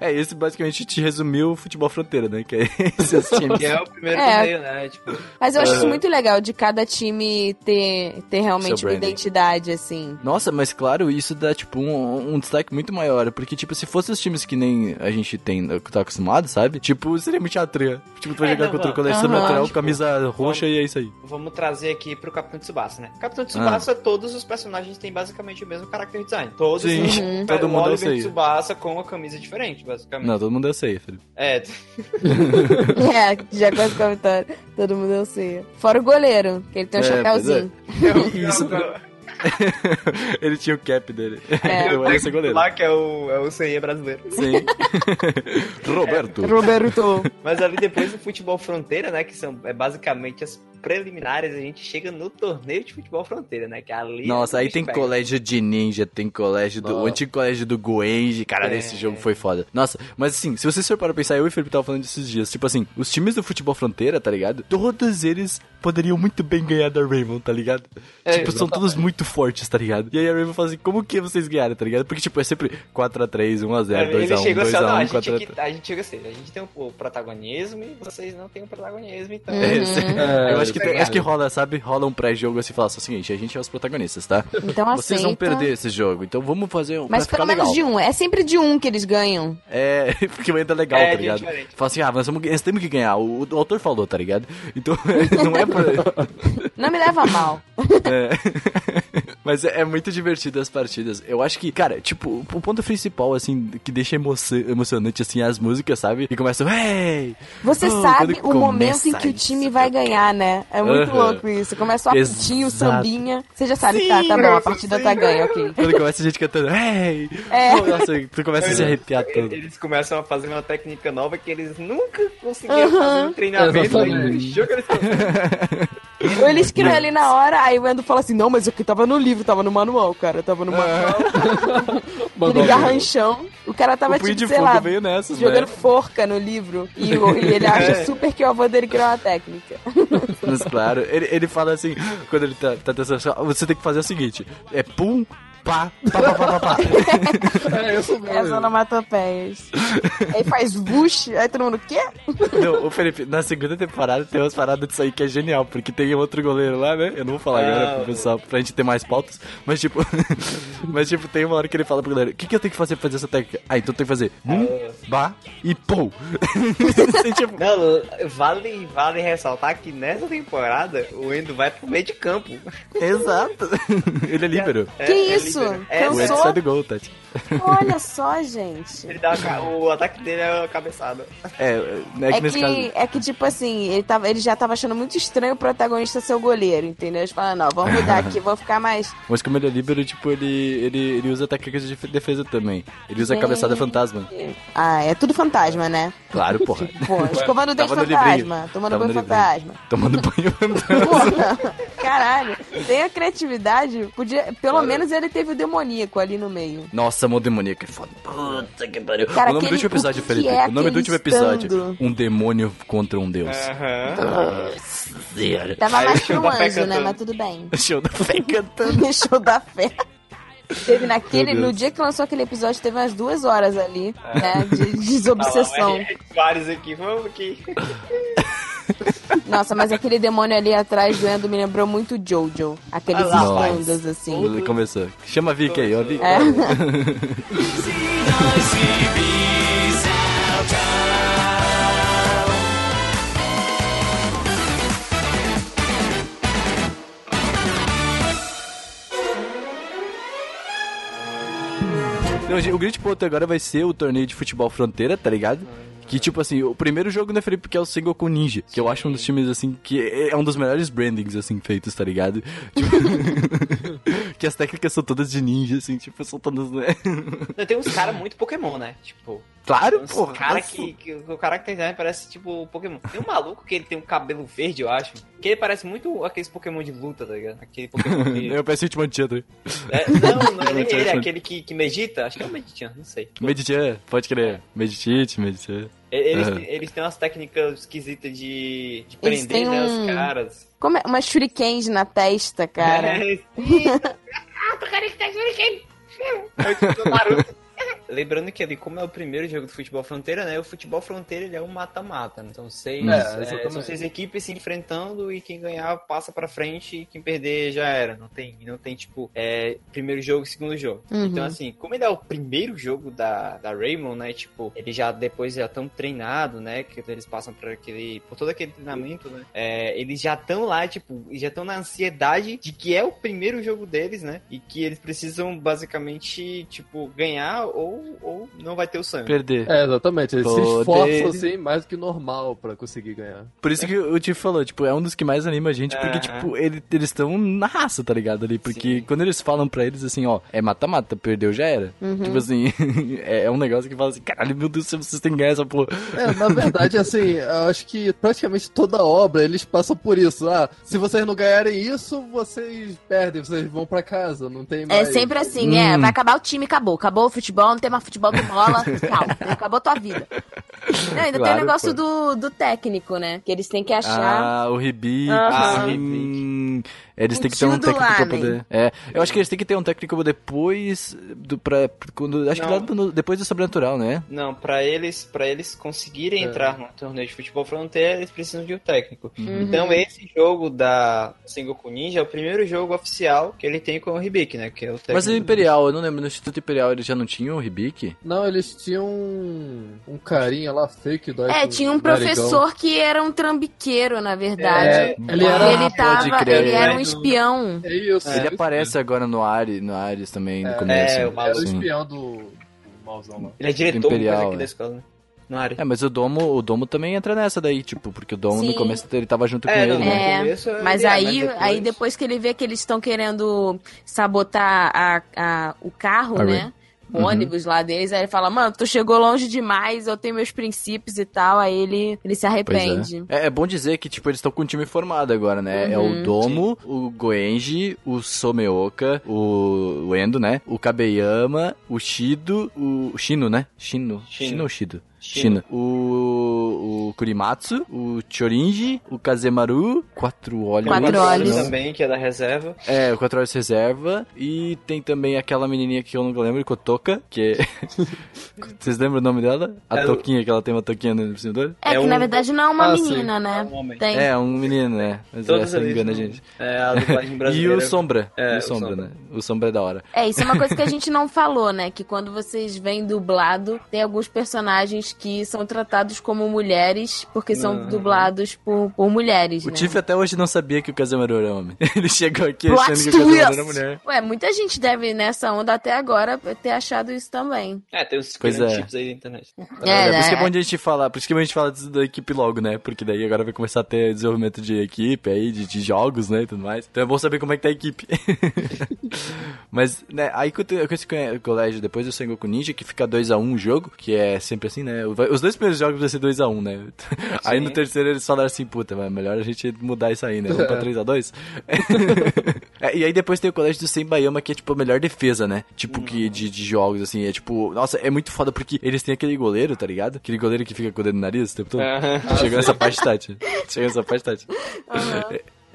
É, esse basicamente te resumiu o futebol fronteira, né? Que é esses times. Que é o primeiro É. torneio, né? Tipo, Mas eu acho isso É. muito legal de cada time ter, ter realmente uma identidade, assim. Nossa, mas claro, isso dá, tipo, um, um destaque muito maior. Porque, tipo, se fosse os times que nem a gente tem, que tá acostumado, sabe? Tipo, seria muito chatria. Tipo, tu vai É, jogar não, contra o vamos. colégio Aham. sobrenatural, Tipo, camisa roxa e é isso aí. vamos trazer aqui pro Capitão Tsubasa, né? Capitão Tsubasa, todos os personagens têm basicamente o mesmo character design. Todos Sim, têm todo o mundo é Oliver assim. Tsubasa com a camisa diferente, basicamente. Não, todo mundo é safe, Felipe. É, é, já com esse comentário. Todo mundo eu sei. Fora o goleiro, que ele tem um É, chapéuzinho. Isso. Ele tinha o cap dele. É. Eu era ser goleiro. lá que é o, é o CE brasileiro. Sim. Roberto. Roberto. Mas ali depois do futebol fronteira, né? Que são é, basicamente as preliminares, a gente chega no torneio de futebol fronteira, né? Que ali é Nossa, o aí tem pega. colégio de ninja, tem colégio do. O Nossa. antigo colégio do Goenji, cara, É. esse jogo foi foda. Nossa, mas assim, se vocês for para pensar, eu e o Felipe tava falando desses dias, tipo assim, os times do futebol fronteira, tá ligado? Todos eles poderiam muito bem ganhar da Rainbow, tá ligado? É, tipo, são todos muito fortes, tá ligado? E aí a Rainbow fala assim, como que vocês ganharam, tá ligado? Porque, tipo, é sempre 4x3, 1x0, É, Ele 2x1, chegou assim, ó, não, a 2x1, gente, 4x3. aqui, a gente chega assim, a gente tem o protagonismo e vocês não têm o protagonismo, então... Uhum. É, É, eu acho que, tem- acho que rola, sabe? Rola um pré-jogo assim, fala assim, o seguinte, a gente é os protagonistas, tá? Então Vocês aceita. vão perder esse jogo, então vamos fazer um. Mas pelo menos legal. de um. É sempre de um que eles ganham. É, porque vai dar legal, É, tá ligado? diferente. Fala assim, ah, nós, vamos, nós temos que ganhar. O, o autor falou, tá ligado? Então, não é pra. Não me leva mal. é. Mas é, é muito divertido as partidas. Eu acho que, cara, tipo, o ponto principal, assim, que deixa emo- emocionante, assim, é as músicas, sabe? E começam, hey! Você Oh, sabe o momento em começa que o isso, time vai ganhar, né? É muito louco isso. Começa o apitinho, o sambinha. Você já sabe, tá, tá bom, a partida tá ganha, ok. Quando começa a gente cantando, hey! É. Nossa, tu começa a se arrepiar todo. Eles começam a fazer uma técnica nova que eles nunca conseguiram fazer no treinamento. Eles conseguem. Ou ele ali na hora, aí o Endo fala assim, não, mas aqui tava no livro, tava no manual, cara, tava no manual. Mandou Aquele garranchão. O cara tava, o tipo, de sei lá, veio nessas, jogando né? forca no livro. E, o- e ele acha É. super que o avô dele criou uma técnica. Mas claro, ele, ele fala assim, quando ele tá, tá testando, você tem que fazer o seguinte, é pum, pá, pá, pá, pá, pá, pá. É isso É as mesmo. onomatopeias. aí faz vush, aí todo mundo, quê? Não, ô Felipe, na segunda temporada tem umas paradas disso aí que é genial, porque tem outro goleiro lá, né? Eu não vou falar agora pro pessoal, pra gente ter mais pautas, mas tipo, mas tipo, tem uma hora que ele fala pro goleiro, o que, que eu tenho que fazer pra fazer essa técnica? Ah, então tem que fazer um, ba e pou. Assim, tipo, Não, vale, vale ressaltar que nessa temporada o Endo vai pro meio de campo. exato. Ele é líbero. É, que é isso? Líbero. É, O Ed Cansou? sai do gol, Tati. Olha só, gente. ele dá a o ataque dele é a cabeçada. É, é que É nesse que, caso... é que, tipo assim, ele, tava, ele já tava achando muito estranho o protagonista ser o goleiro, entendeu? Eles falaram, não, vamos mudar aqui, vamos ficar mais. Mas como ele é líbero, tipo, ele, ele, ele usa técnicas de defesa também. Ele usa a cabeçada fantasma. Ah, é tudo fantasma, né? Claro, porra. Pô, escovando o dente fantasma, tomando banho fantasma. Tomando banho fantasma. Porra, caralho, tem a criatividade, podia, pelo menos ele teve o demoníaco ali no meio. Nossa, mão demoníaca é foda. Puta que pariu. Cara, o nome do aquele- último episódio, o que Felipe. é o nome do último episódio. estando? Um demônio contra um deus. Aham. Senhora. Tava Aí mais o pra show um anjo, né? cantando. Mas tudo bem. Show da fé cantando. Show da fé. Teve naquele, no dia que lançou aquele episódio, teve umas duas horas ali, né? De Ah lá, desobsessão. Vários aqui, vamos aqui. Nossa, mas aquele demônio ali atrás do Endo me lembrou muito Jojo. Aqueles lá, estandas, assim. Ele começou. Chama a Vicky aí, ó. Vicky. É. O grande ponto agora vai ser o torneio de futebol fronteira, tá ligado? Que, tipo assim, o primeiro jogo, né, Felipe, que é o Single com Ninja. Que eu acho um dos times, assim, que é é um dos melhores brandings, assim, feitos, tá ligado? Tipo, que as técnicas são todas de ninja, assim, tipo, são todas, né? Tem uns caras muito Pokémon, né? Tipo, Claro, uns porra. cara que, que o character design parece tipo Pokémon. Tem um maluco que ele tem um cabelo verde, eu acho. Que ele parece muito aqueles Pokémon de luta, tá ligado? Aquele Pokémon que. Eu peço Hitmonchan, tá? É, não, não é nem Mentira, ele, é aquele que, que medita. Acho que é o Meditinho, não sei. Medichan, pode crer. Meditite, Medichan. Eles, Aham. eles têm umas técnicas esquisitas de, de Eles prender têm né, um- os caras. Como é? Umas shurikens na testa, cara. É, ah, tá shuriken? É tipo Naruto. Lembrando que ali, como é o primeiro jogo do Futebol Fronteira, né? O Futebol Fronteira ele é um mata-mata, né? Então seis, É, é, são seis equipes se enfrentando e quem ganhar passa pra frente e quem perder já era. Não tem, não tem tipo, é, primeiro jogo e segundo jogo. Uhum. Então assim, como ele é o primeiro jogo da, da Raymond, né? Tipo, eles já depois já estão treinados, né? Que eles passam por aquele, por todo aquele treinamento, né? É, eles já estão lá, tipo, e já estão na ansiedade de que é o primeiro jogo deles, né? E que eles precisam basicamente, tipo, ganhar ou, ou não vai ter o sangue. Perder. É, exatamente. Eles se Poder. esforçam, assim, mais do que normal pra conseguir ganhar. Por isso que o Tio falou, tipo, é um dos que mais anima a gente, porque, Aham. tipo, ele- eles estão na raça, tá ligado? Ali, porque Sim. quando eles falam pra eles assim, ó, é mata-mata, perdeu, já era. Tipo assim, é, é um negócio que fala assim, caralho, meu Deus, vocês têm que ganhar essa porra. É, na verdade, assim, eu acho que praticamente toda obra eles passam por isso. Ah, se vocês não ganharem isso, vocês perdem, vocês vão pra casa, não tem É mais. sempre assim, é, vai acabar o time, acabou. Acabou o futebol, não tem mais futebol do bola, calma, acabou tua vida. Não, ainda tem Claro, o negócio pô. do, do técnico, né? Que eles têm que achar. Ah, o Ribic. Aham. hum, Eles têm que ter um técnico pra Lamen. poder. É, eu acho que eles têm que ter um técnico depois do pra, quando acho que Não. lá no- depois do sobrenatural, né? Não, pra eles, para eles conseguirem É. entrar no torneio de futebol fronteira, eles precisam de um técnico. Uhum. Então esse jogo da Sengoku Ninja é o primeiro jogo oficial que ele tem com o Hibiki, né? Que é o técnico. Mas o Imperial, eu não lembro, no Instituto Imperial eles já não tinham o Ribic? Não, eles tinham um, um carinha lá fake do É, tinha um professor que era um trambiqueiro, na verdade. É, ele era. ele tava, ele era um. Espião. É isso. Ele é aparece agora no Ares, no Ares também, no É, começo. é, o Ele era o Sim. espião do, do mauzão lá. Ele é diretor Imperial, aqui é. da escola, né? É, mas o Domo, o Domo também entra nessa daí, tipo, porque o Domo Sim. no começo ele tava junto com É, ele, não, né? É, Mas ele é, aí, mas depois- aí depois que ele vê que eles estão querendo sabotar a, a- o carro, A né? Ray. O Uhum. ônibus lá deles, aí ele fala, mano, tu chegou longe demais, eu tenho meus princípios e tal, aí ele, ele se Pois arrepende. é. é. é bom dizer que, tipo, eles estão com um time formado agora, né? É Uhum. o Domo, o Goenji, o Someoka, o, Endo, né? O Kabeyama, o Shido, o, o Shino, né? Shino. Shino. Shino ou Shido? China. O, o Kurimatsu, o Chorinji, o Kazemaru, quatro olhos. Quatro Olhos também, que é da reserva. É, o quatro olhos reserva. E tem também aquela menininha que eu não lembro, Kotoka, que é... Vocês lembram o nome dela? A É o- toquinha, que ela tem uma toquinha no cima do olho? É, É que um- na verdade não é uma Ah, sim. menina, né? É um homem. Tem. É, um menino, né? Mas Todas essa eles engana a gente. É, a dublagem E brasileira. o Sombra. É, e o o Sombra, Sombra. né? O Sombra é da hora. É, isso é uma coisa que a gente não falou, né? Que quando vocês veem dublado, tem alguns personagens que são tratados como mulheres, porque são Uhum. dublados por, por mulheres, O né? Tiff até hoje não sabia que o Kazemaru era homem. Ele chegou aqui Plot achando que o Kazemaru era mulher. Ué, muita gente deve, nessa onda até agora, ter achado isso também. É, tem os Pois é. aí na internet. É, por isso que é né? bom a gente falar, por isso que é a gente disso da equipe logo, né? Porque daí agora vai começar a ter desenvolvimento de equipe aí, de, de jogos, né, e tudo mais. Então é bom saber como é que tá a equipe. Mas, né, aí com esse colégio, depois do Sengoku Ninja, que fica 2x1 o jogo, que é sempre assim, né? Os dois primeiros jogos vai ser 2x1, né? Aí no terceiro eles falaram assim, puta, mas melhor a gente mudar isso aí, né? Vamos pra 3x2? É, e aí depois tem o colégio do Sembayama, que é tipo a melhor defesa, né? Tipo, que de, de jogos, assim, é tipo, nossa, é muito foda porque eles têm aquele goleiro, tá ligado? Aquele goleiro que fica com o dedo no nariz o tempo todo. Chegou nessa parte, Tati. Chegou nessa parte, Tati.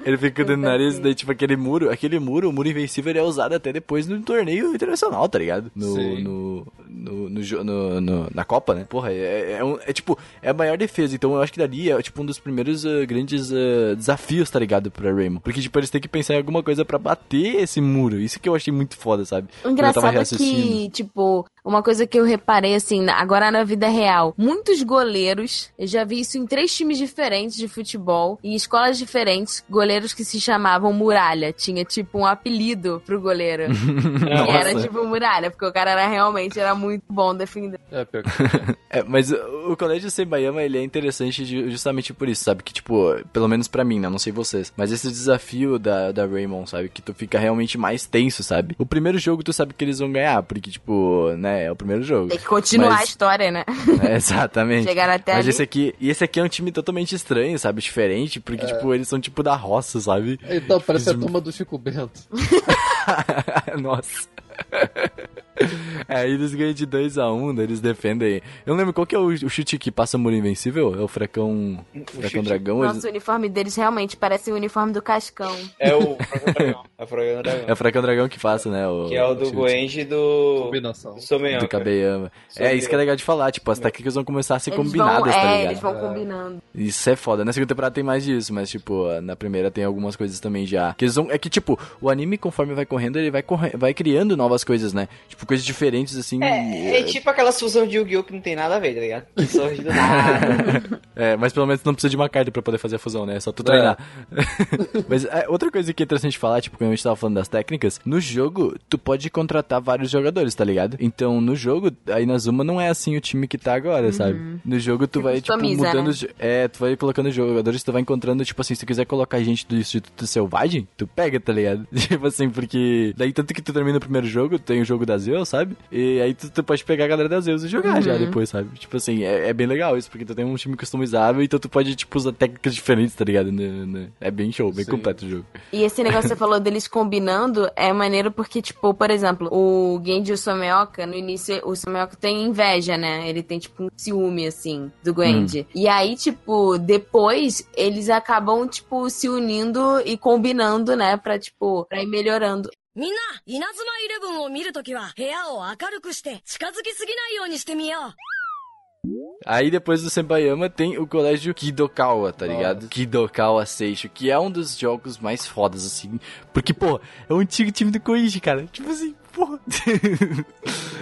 Ele fica com o dedo no nariz, daí, tipo, aquele muro, aquele muro, o muro invencível, ele é usado até depois no torneio internacional, tá ligado? No, no, no, no, jo- no- no- na Copa, né? Porra, é, é, um- é, tipo, é a maior defesa, então eu acho que dali é, tipo, um dos primeiros ah, grandes ah, desafios, tá ligado, pra Raymond. Porque, tipo, eles têm que pensar em alguma coisa pra bater esse muro. Isso que eu achei muito foda, sabe? Engraçado é que, tipo, uma coisa que eu reparei, assim, agora na vida real, muitos goleiros, eu já vi isso em três times diferentes de futebol, em escolas diferentes, goleiros que se chamavam Muralha. Tinha, tipo, um apelido pro goleiro. que era, tipo, Muralha, porque o cara era realmente, era muito bom defender. É, pior que- É, mas o o colégio Sembayama, ele é interessante ju- justamente por isso, sabe? Que, tipo, pelo menos pra mim, né? Não sei vocês. Mas esse desafio da, da Raymond, sabe? Que tu fica realmente mais tenso, sabe? O primeiro jogo tu sabe que eles vão ganhar, porque, tipo, né? É o primeiro jogo. Tem que continuar Mas- a história, né? É, exatamente. Chegaram até Mas ali. esse aqui, e esse aqui é um time totalmente estranho, sabe? Diferente, porque, tipo, eles são tipo da roça, sabe? Então, parece a turma do Chico Bento. Nossa. Aí eles ganham de 2x1, daí eles defendem. Eu não lembro qual que é o, o chute que passa muro invencível? É o Fracão. Fracão chute- Dragão? Eles- Nossa, o uniforme deles realmente parece o uniforme do Cascão. É o Dragão. É o Dragão. É o Fracão Dragão que passa, né? O, Que é o do chute Goenji e do... Combinação. do. Do Kabeyama. É, isso que é legal de falar, tipo, as técnicas vão começar a ser Eles combinadas, vão, tá é, ligado? eles vão combinando. Isso é foda. Na segunda temporada tem mais disso, mas, tipo, na primeira tem algumas coisas também já. Que eles vão, é que, tipo, o anime, conforme vai correndo, ele vai, corre, vai criando novas coisas, né? Tipo, coisas diferentes, assim. É, é tipo aquela fusão de Yu-Gi-Oh! que não tem nada a ver, tá ligado? Que surge do nada. É, mas pelo menos não precisa de uma carta pra poder fazer a fusão, né? É só tu treinar. mas é, outra coisa que é interessante falar, tipo, quando a gente tava falando das técnicas, no jogo, tu pode contratar vários jogadores, tá ligado? Então, no jogo, aí na Zuma não é assim o time que tá agora, sabe? No jogo, tu vai, tipo, mudando. né? os- É, tu vai colocando jogadores, tu vai encontrando, tipo assim, se tu quiser colocar gente do Instituto Selvagem, tu pega, tá ligado? tipo assim, porque. Daí, tanto que tu termina o primeiro jogo, tem o jogo da Zeus, sabe? E aí tu, tu pode pegar a galera da Zeus e jogar já depois, sabe? Tipo assim, é, é bem legal isso, porque tu tem um time customizável, então tu pode, tipo, usar técnicas diferentes, tá ligado? Né, né? É bem show, bem Sim. completo o jogo. E esse negócio que você falou deles combinando é maneiro porque, tipo, por exemplo, o Genji e o Someoka, no início, o Someoka tem inveja, né? Ele tem, tipo, um ciúme, assim, do Genji. E aí, tipo, depois, eles acabam, tipo, se unindo e combinando, né? Pra, tipo, pra ir melhorando. みんな、稲妻イレブンを見るときは、部屋を明るくして、近づきすぎないようにしてみよう。 Aí depois do Senbayama tem o colégio Kidokawa, tá ligado? Kidokawa Seisho, que é um dos jogos mais fodas, assim. Porque, pô, é um antigo time do Koichi, cara. Tipo assim, porra.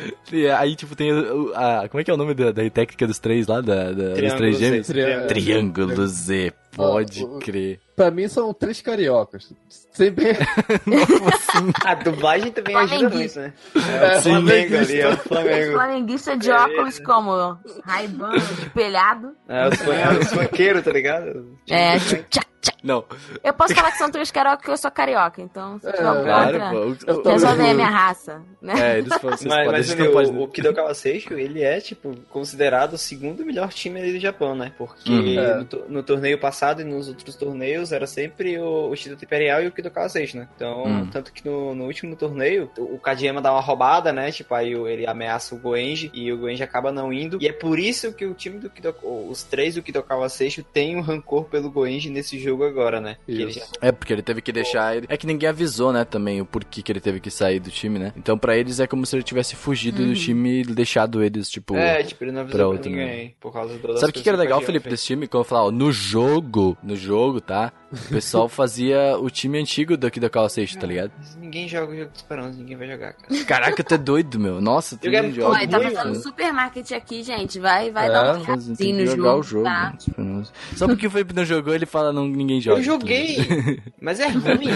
E aí, tipo, tem o- a, Como é que é o nome da, da técnica dos três lá? Da, da- dos três Z. gêmeos? Triângulo. Triângulo Z, pode o- crer. Pra mim são três cariocas. Sempre. A dublagem também ajuda muito, né? É, É o Flamengo ali, é o Flamengo. Flamenguista de óculos como Ray-Ban, espelhado. É fun- é os funkeiros, tá ligado? É, tchac, tchac, tchac. Não, Eu posso falar que são três carioca porque eu sou carioca, então se tiver um claro, contra, a minha raça, né? É, eles falam, vocês Mas, podem, mas gente o, o Kidokawa Seisho, ele é, tipo, considerado o segundo melhor time ali do Japão, né? Porque Uhum. É. no, to- no torneio passado e nos outros torneios era sempre o, o Shidota Imperial e o Kidokawa Seisho, né? Então, Hum. tanto que no, no último torneio, o Kajiyama dá uma roubada, né? Tipo, aí ele ameaça o Goenji e o Goenji acaba não indo. E é por isso que o time do Kidokawa, os três do Kidokawa Seisho tem um rancor pelo Goenji nesse jogo agora, né? Já É, porque ele teve que deixar ele. É que ninguém avisou, né, também, o porquê que ele teve que sair do time, né? Então, pra eles é como se ele tivesse fugido do time e deixado eles, tipo. É, tipo, ele não avisou pra outro, ninguém. Por causa do. Sabe o que, que era legal, Felipe, desse time? Quando eu falava, ó, no jogo, no jogo, tá? O pessoal fazia o time antigo do Kidokawa Seixo, tá ligado? Ninguém joga o jogo de esperança, ninguém vai jogar, cara. Caraca, tu é doido, meu. Nossa, tu Jogo é joga. Tá mano. supermarket aqui, gente. Vai, vai É, dar um tem que no jogar jogo, o jogo. tá? mano. Só porque o Felipe não jogou, ele fala não, ninguém joga. Eu joguei, mas é ruim.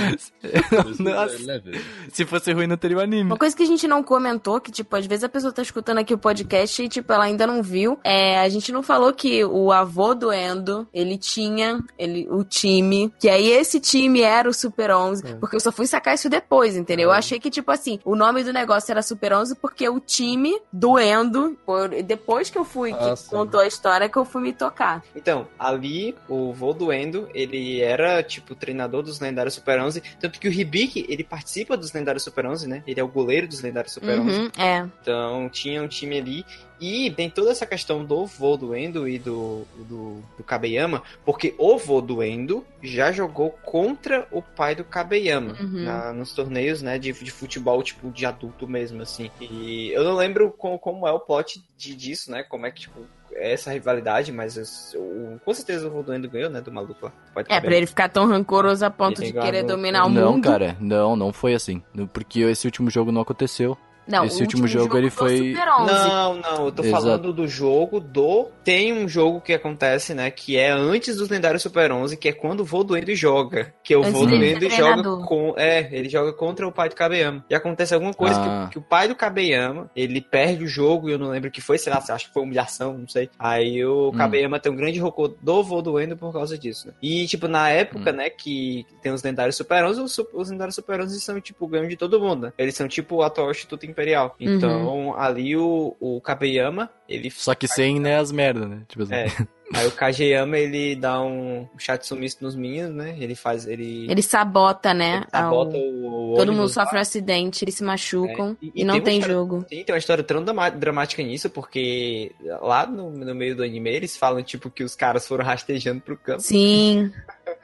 Nossa, Né, velho? se fosse ruim, não teria o anime. Uma coisa que a gente não comentou, que, tipo, às vezes a pessoa tá escutando aqui o podcast e, tipo, ela ainda não viu, é, a gente não falou que o avô do Endo, ele tinha ele, o time, que aí esse time era o Super 11, porque eu só fui sacar isso depois, entendeu? Eu achei que, tipo assim, o nome do negócio era Super 11 porque o time do Endo, por- depois que eu fui, que Ah, sim. contou a história, que eu fui me tocar. Então, ali, o vô do Endo, ele era, tipo, treinador dos lendários Super 11, tanto que o Hibiki, ele participa dos lendários Super 11, né? Ele é o goleiro dos lendários Super 11. Uhum, é. Então, tinha um time ali. E tem toda essa questão do vô do Endo e do, do, do Kabeyama, porque o vô do Endo já jogou contra o pai do Kabeyama Uhum. na- nos torneios, né, de, de futebol, tipo, de adulto mesmo, assim. E eu não lembro como, como é o plot de, disso, né, como é que, tipo, é essa rivalidade, mas eu- eu- com certeza o vô do Endo ganhou, né, do maluco lá. Do É, pra ele ficar tão rancoroso a ponto Ele de querer dominar o não, mundo. cara, não, não foi assim. Porque esse último jogo não aconteceu. Não, Esse o último jogo ele do foi- Super 11. Não, não, eu tô Exato. falando do jogo do. Tem um jogo que acontece, né? Que é antes dos lendários Super 11, que é quando o Volduendo joga. Que é o ser joga com. É, ele joga contra o pai do Kabeyama. E acontece alguma coisa Ah. que, que o pai do Kabeyama, ele perde o jogo, e eu não lembro o que foi, sei lá, acho que foi humilhação, não sei. Aí o Hum. Kabeyama tem um grande rocô do Volduendo por causa disso, né? E, tipo, na época, Hum. né, que tem os lendários Super 11, os, os lendários Super 11 são, tipo, ganham de todo mundo, né? Eles são, tipo, o atual Instituto Imperial. Uhum. Então, ali o, o Kabeyama, ele Só que sem, né, as merdas, né? Tipo assim. é. Aí o Kageyama, ele dá um chat misto nos Minions, né? Ele faz. Ele. Ele sabota, né? ele sabota ao- o, o Todo mundo sofre um acidente, eles se machucam É, e- e, e não tem tem história- jogo. Sim, tem uma história tão dramática nisso, porque lá no, no meio do anime eles falam, tipo, que os caras foram rastejando pro campo. Sim.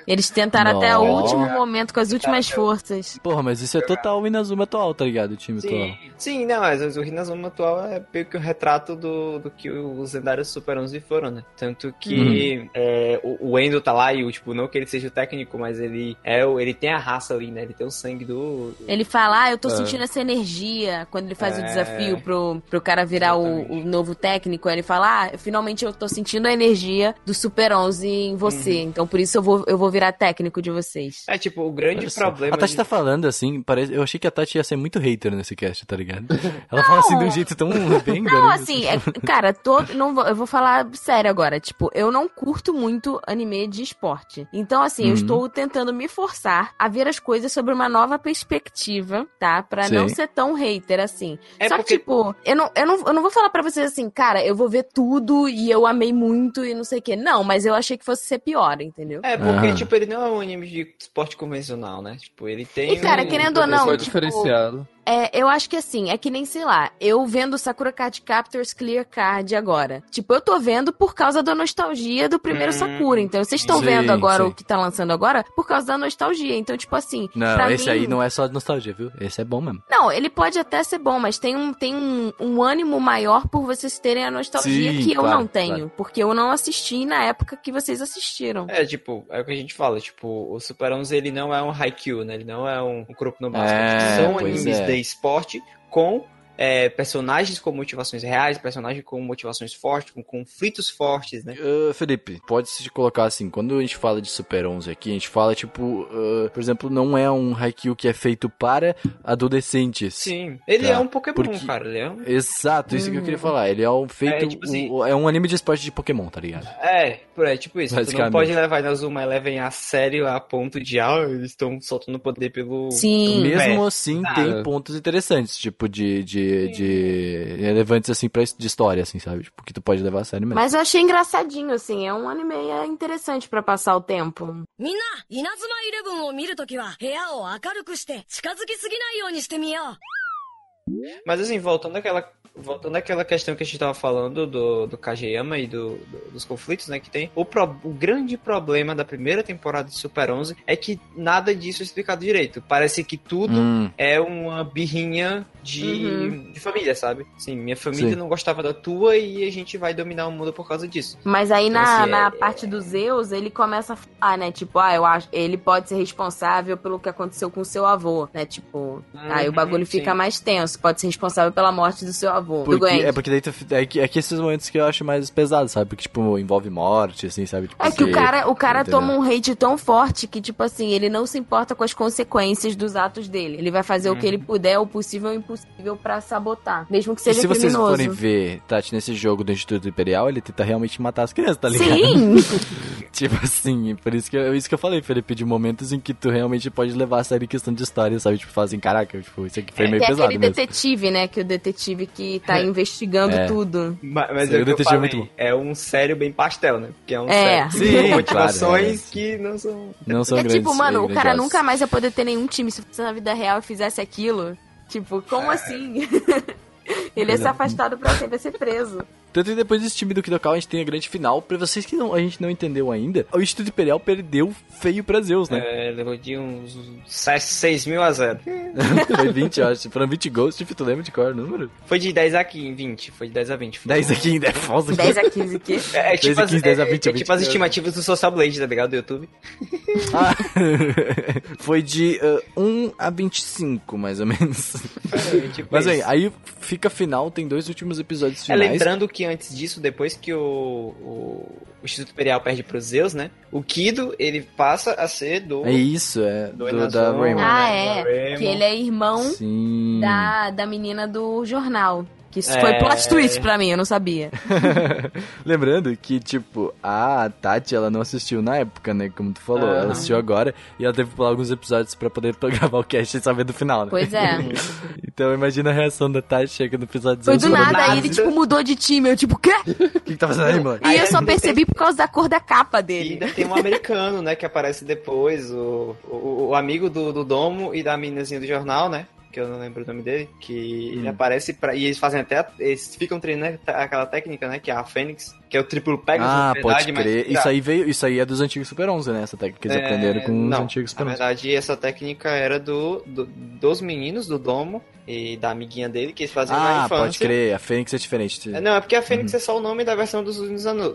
Eles tentaram até o último momento com as últimas forças. Porra, mas isso é total o Inazuma atual, tá ligado? O time atual. Sim, sim, não, mas o Rinazuma atual é meio que um retrato do, do que os lendários Super 11 foram, né? Tanto que Uhum. é, o, o Endo tá lá e, o, tipo, não que ele seja o técnico, mas ele é o, ele tem a raça ali, né? Ele tem o sangue do... do- Ele fala, ah, eu tô É. sentindo essa energia. Quando ele faz o É. desafio pro, pro cara virar o, o novo técnico, ele fala, ah, finalmente eu tô sentindo a energia do Super 11 em você. Uhum. Então por isso eu vou, eu vou virar técnico de vocês. É, tipo, o grande só. problema... A Tati de- tá falando assim, parece... eu achei que a Tati ia ser muito hater nesse cast, tá ligado? Ela fala assim de um jeito tão bem Não, garoto. assim, é- cara, todo, não vou, eu vou falar sério agora. Tipo, eu não curto muito anime de esporte. Então, assim, eu Uhum. estou tentando me forçar a ver as coisas sobre uma nova perspectiva, tá? Pra Sim. não ser tão hater assim. É Só porque- que, tipo, eu não, eu, não, eu não vou falar pra vocês assim, cara, eu vou ver tudo e eu amei muito e não sei o quê. Não, mas eu achei que fosse ser pior, entendeu? É, porque, Ah. tipo, ele não é um anime de esporte convencional, né? Tipo, ele tem... E, cara, um- querendo ou não, Foi tipo, diferenciado. É, eu acho que assim, é que nem, sei lá, eu vendo Sakura Card Captors Clear Card agora. Tipo, eu tô vendo por causa da nostalgia do primeiro Hum, Sakura. Então, vocês estão vendo agora sim. o que tá lançando agora por causa da nostalgia. Então, tipo assim. Não, pra esse mim- aí não é só de nostalgia, viu? Esse é bom mesmo. Não, ele pode até ser bom, mas tem um, tem um, um ânimo maior por vocês terem a nostalgia Sim, que eu claro, não tenho. claro. Porque eu não assisti na época que vocês assistiram. É, tipo, é o que a gente fala, tipo, o Super 11 ele não é um Haikyuu, né? Ele não é um, um Kuroko no Basket. É, São animes é. Esporte com é, personagens com motivações reais, personagens com motivações fortes, com conflitos fortes, né? Uh, Felipe, pode-se colocar assim, quando a gente fala de Super 11 aqui, a gente fala, tipo, uh, por exemplo, não é um Haikyuu que é feito para adolescentes. Sim. Ele Tá, é um Pokémon, porque- cara. Ele é um... Exato, isso que eu queria falar. Ele é um feito. É, tipo assim- o- é um anime de esporte de Pokémon, tá ligado? É, por aí, tipo isso. Tu não pode levar Inazuma Eleven a sério a ponto de, ah, eles estão soltando poder pelo... Sim. Mesmo É. assim, Ah. tem pontos interessantes, tipo, de, de, de relevantes, assim, pra, de história, assim, sabe? Tipo, que tu pode levar a sério mesmo. Mas eu achei engraçadinho, assim. É um anime é interessante pra passar o tempo. みんな、稲妻イレブンを見るときは、部屋を明るくして、近づきすぎないようにしてみよう。 Mas assim, voltando àquela, voltando àquela questão que a gente tava falando do, do Kageyama e do, do- dos conflitos, né, que tem, o, pro- o grande problema da primeira temporada de Super 11 é que nada disso é explicado direito. Parece que tudo Hum, é uma birrinha de, Uhum. de família, sabe? Sim, minha família Sim. não gostava da tua e a gente vai dominar o mundo por causa disso. Mas aí na, Assim, na é- parte do Zeus, ele começa a falar, né? Tipo, ah, eu acho. Ele pode ser responsável pelo que aconteceu com o seu avô, né? Tipo, aí o bagulho Uhum, sim. fica mais tenso. Pode ser responsável pela morte do seu avô. Do porque, Gwen. é porque daí tu, é, que, é que esses momentos que eu acho mais pesados, sabe? Porque, tipo, envolve morte, assim, sabe? Tipo, É que o cara, o cara entendeu? toma um hate tão forte que, tipo assim, ele não se importa com as consequências dos atos dele. Ele vai fazer o que ele puder, o possível e o impossível pra sabotar. Mesmo que E seja se vocês criminoso. forem ver, Tati, nesse jogo do Instituto Imperial, ele tenta realmente matar as crianças, tá ligado? Sim! Tipo assim, por isso que, eu, isso que eu falei, Felipe, de momentos em que tu realmente pode levar a sério em questão de história, sabe? Tipo, falar assim, caraca, tipo, isso aqui foi meio Tem pesado aquele mesmo. detetive, né? Que o detetive que tá investigando É. tudo. Ma- Mas Sério, é o que eu é falei, muito bom. é um sério bem pastel, né? Porque é um É. sério Sim, com motivações claro, que não são... Não são é grandes. tipo, mano, o cara grandiosos. nunca mais ia poder ter nenhum time se fosse na vida real e fizesse aquilo. Tipo, como assim? Ele ia ser afastado pra sempre, ia ser preso. Tanto que depois desse time do Kidokawa, a gente tem a grande final. Pra vocês que não, a gente não entendeu ainda, o Instituto Imperial perdeu feio pra Zeus, né? É, levou de uns 6 mil a 0. Foi 20, eu acho. Foram 20 gols, tipo, tu lembra de qual era o número? Foi de 10 a 15, 20. Foi de 10 a 20. Foi 10 aqui ainda é falso. 10 a 15 que É, é 10 tipo, a as, 15, 10 a é- 20, é tipo as 20. estimativas do Social Blade, tá ligado? Do YouTube. Ah, foi de uh, 1 a 25, mais ou menos. É, tipo Mas aí, aí fica a final, tem dois últimos episódios É, finais. lembrando que antes disso, depois que o, o, o Instituto Imperial perde pro Zeus, né? O Kido, ele passa a ser do... É isso, é. Do Do, da. Raymond. Ah, né? é. Que ele é irmão Sim. da, da menina do jornal. Que isso É. foi plot twist pra mim, eu não sabia. Lembrando que, tipo, a Tati, ela não assistiu na época, né? Como tu falou. Ela Aham. assistiu agora e ela teve que pular alguns episódios pra poder gravar o cast e saber do final, né? Pois é. Então imagina a reação da Tati chega no episódio Foi 18 do falando, nada, aí ele tipo mudou de time. Eu tipo, quê? O que, que tá fazendo aí, mano? E eu só percebi por causa da cor da capa E dele. ainda tem um americano, né, que aparece depois, o, o, o amigo do, do Domo e da meninazinha do jornal, né? Que eu não lembro o nome dele. Que ele Hum. aparece pra. E eles fazem até. Eles ficam treinando aquela técnica, né? Que é a Fênix, que é o triplo Pegasus. Ah, na verdade, pode mas- crer. Isso aí veio, isso aí é dos antigos Super 11, né? Essa técnica que eles É, aprenderam com não, os antigos Super Na 11. verdade, essa técnica era do, do- dos meninos do Domo e da amiguinha dele, que eles faziam na Ah, infância. pode crer. A Fênix é diferente. É, Não, é porque a Fênix Uhum. é só o nome da versão dos,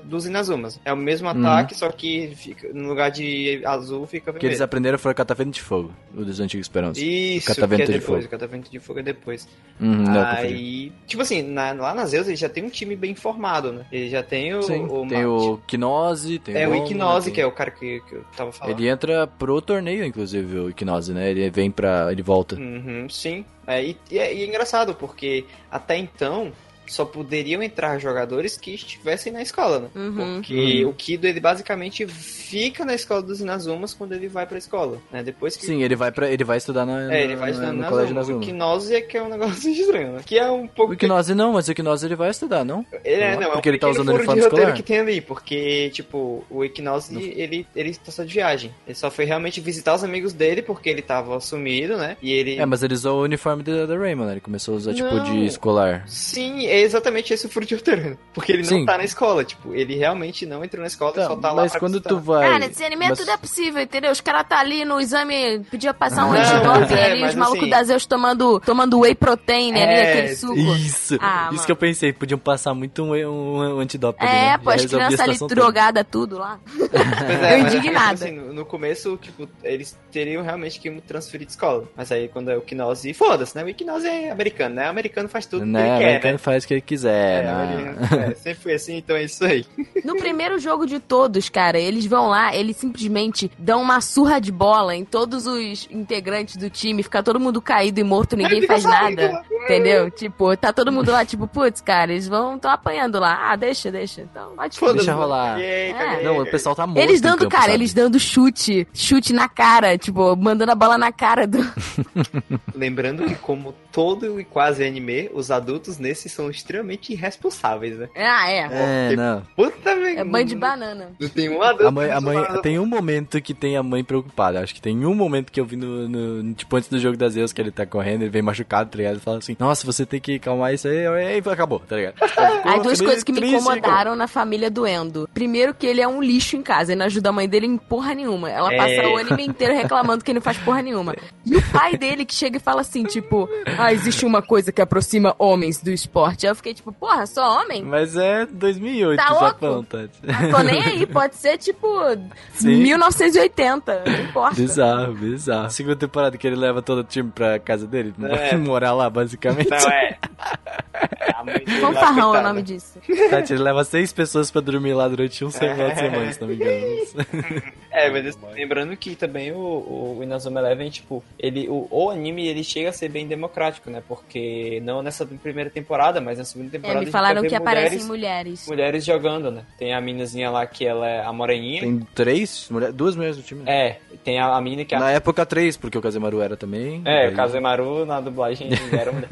dos Inazumas. É o mesmo ataque, só que fica, no lugar de azul fica O que vermelho. eles aprenderam foi o catavento de fogo, o dos antigos Super 11. Isso, Catavento é de depois. fogo. O catavento de fogo é depois. Uhum. Aí, tipo assim, na- lá na Zeus ele já tem um time bem formado, né? Ele já tem o. Sim, o tem o Kinose, tem É, o Romo, Ignose, tem- que é o cara que, que eu tava falando. Ele entra pro torneio, inclusive, o Ignose, né? Ele vem pra. Ele volta. Uhum, sim. É, e, e é, e é engraçado, porque até então só poderiam entrar jogadores que estivessem na escola, né? Uhum. Porque o Kido, ele basicamente fica na escola dos Inazumas quando ele vai pra escola, né? Depois que... Sim, ele vai para ele vai estudar na, É, ele vai na- estudando no na colégio Inazuma. O. Gnose é que é um negócio estranho, né? Que é um pouco... O Ignose não, mas o Ignose ele vai estudar, não? Ele é, Não, não, é um porque ele tá usando furo uniforme de escolar. que tem ali, porque, tipo, o Equinox, ele, ele tá só de viagem. Ele só foi realmente visitar os amigos dele, porque ele tava sumido, né? E ele... É, mas ele usou o uniforme da, Raymond, né? Ele começou a usar tipo Não. de escolar. Sim, é exatamente esse o furo de roteiro. Porque ele não Sim. tá na escola, tipo, ele realmente não entrou na escola e só tá lá mas pra quando tu visitar. vai. Cara, esse anime mas- tudo é possível, entendeu? Os caras tá ali no exame, podia passar um Não, antidoping mas é, ali, os malucos assim- da Zeus tomando, tomando whey protein ali, É, aquele suco. Isso, Ah, isso mano. que eu pensei, podiam passar muito um, um, um antidoping. É, né? pô, as crianças ali toda. drogadas, tudo lá. Pois Eu é indignada. tipo assim, no, no começo, tipo, eles teriam realmente que transferir de escola. Mas aí quando é o Kinose, foda-se, né? O Kinose é americano, né? O americano faz tudo que Né, ele o quer, americano né? faz que ele quiser. É, né? americano- é, sempre foi assim, então é isso aí. No primeiro jogo de todos, cara, eles vão lá, eles simplesmente dão uma surra de bola em todos os integrantes do time, fica todo mundo caído e morto, ninguém faz saindo nada. Entendeu? Tipo, tá todo mundo lá, tipo, putz, cara, eles vão tão apanhando lá. Ah, deixa, deixa. Então, pode Foda-se. Deixa rolar. É. Não, o pessoal tá morto. Eles em dando, campo, cara, sabe? eles dando chute, chute na cara, tipo, mandando a bola na cara do. Lembrando que, como todo e quase anime, os adultos nesses são extremamente irresponsáveis, né? Ah, é. É, não. Puta merda. É banho de banana. Não tem um adulto. A mãe, a mãe, tem um momento que tem a mãe preocupada. Acho que tem um momento que eu vi no, no- tipo, antes do jogo das Zeus, que ele tá correndo, ele vem machucado, tá ligado? Ele fala assim, nossa, você tem que calmar isso aí, aí acabou, tá ligado? Aí duas coisas que me incomodaram na família do Endo. Primeiro que ele é um lixo em casa, ele não ajuda a mãe dele em porra nenhuma. Ela É. passa o anime inteiro reclamando que ele não faz porra nenhuma. E o pai dele que chega e fala assim, tipo, ah, existe uma coisa que aproxima homens do esporte. Eu fiquei tipo, porra, só homem? Mas é 2008, Tá Japão, louco? Tati. Ah, tô nem aí, pode ser tipo Sim. 1980, não importa. Bizarro, bizarro. Segunda temporada que ele leva todo o time pra casa dele, É. morar lá, basicamente. Não, é. Fanfarrão é o nome disso. Tati, ele leva seis pessoas pra dormir lá durante um semana de semana, se não me engano. É, mas assim, lembrando que também o, o Inazuma Eleven, tipo, ele, o, o anime ele chega a ser bem democrático, né? Porque não nessa primeira temporada, mas na segunda É, temporada. a me falaram que aparecem mulheres, mulheres. mulheres jogando, né? Tem a minazinha lá que ela é a moreninha. Tem três, mulher- duas mulheres no time. né? É, tem a, a menina que é a. Na época, três, porque o Kazemaru era também. É, Daí- o Kazemaru na dublagem era mulher.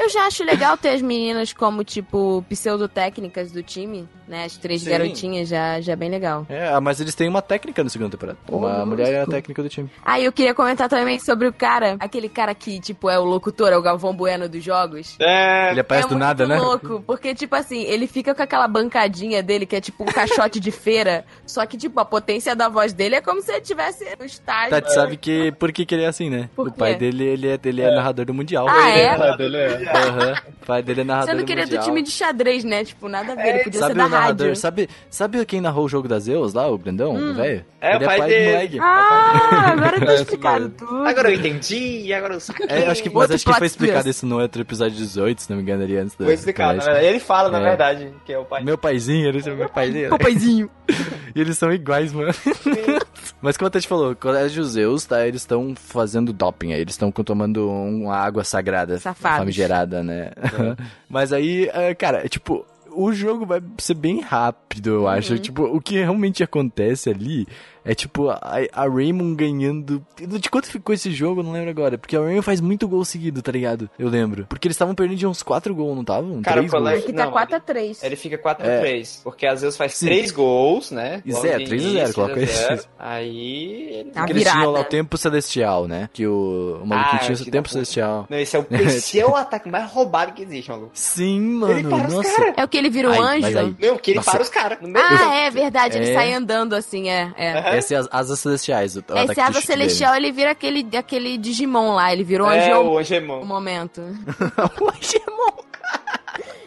Eu já acho legal ter as meninas como, tipo, pseudotécnicas do time, né? As três Sim. garotinhas já, já é bem legal. É, mas eles têm uma técnica na segunda temporada. Uma Ô, mulher é a técnica do time. Ah, e eu queria comentar também sobre o cara, aquele cara que, tipo, é o locutor, é o Galvão Bueno dos jogos. É, Ele aparece é do nada, né? muito louco, porque, tipo assim, ele fica com aquela bancadinha dele, que é tipo um caixote de feira, só que, tipo, a potência da voz dele é como se ele tivesse no estádio. Tati sabe que por que, que ele é assim, né? Por o pai quê? dele, ele é, ele é narrador do Mundial. Ah, é? Aham. O pai dele é narrador Sendo do que ele é do Mundial. time de xadrez, né? Tipo, nada a ver, ele podia Sabe ser da o narrador? rádio. Sabe, sabe quem narrou o jogo das Zeus lá, o grandão, o velho? É, o ele pai é pai dele. moleque. Ah, agora tá É, isso explicado mesmo. tudo. Agora eu entendi, agora eu saquei. É, acho que, mas Outro acho que foi explicado isso no outro episódio 18, se não me engano, ali antes do Foi explicado, do na colégio. verdade. Ele fala, na É. verdade, que é o pai. Meu paizinho, ele é meu paizinho. Papaizinho. E eles são iguais, mano. Mas como a Tati falou, Colégio Zeus, tá? Eles estão fazendo doping aí. Eles estão tomando uma água sagrada. Safados. Famigerada, né? Mas aí, é, cara, é tipo... O jogo vai ser bem rápido, eu acho. Tipo, o que realmente acontece ali é tipo a, a Raymond ganhando. De quanto ficou esse jogo, eu não lembro agora. Porque a Raymond faz muito gol seguido, tá ligado? Eu lembro. Porque eles estavam perdendo de uns 4 gols, não estavam? Cara, Três o colégio- gols. Aqui tá Não, 4x3. Ele fica 4x3. Porque às vezes faz Sim. 3 gols, né? Isso é, de 3 a 0, início, coloca 3 a 0. isso. Aí. Ele... Porque eles tinham lá o tempo celestial, né? Que o, o maluquinho Ah, tinha o que tempo celestial. Não, esse é o, esse é o ataque mais roubado que existe, maluco. Sim, mano. Ele para os nossa. caras. É o que ele vira um mas anjo? aí- Não, que ele Nossa. para os caras. Ah, é verdade, ele É. sai andando assim, é. é. Essa é as asas celestiais. Esse ataque asa celestial, ele vira aquele, aquele Digimon lá, ele virou É, anjo o no Angemon. momento. dele. o Angemon.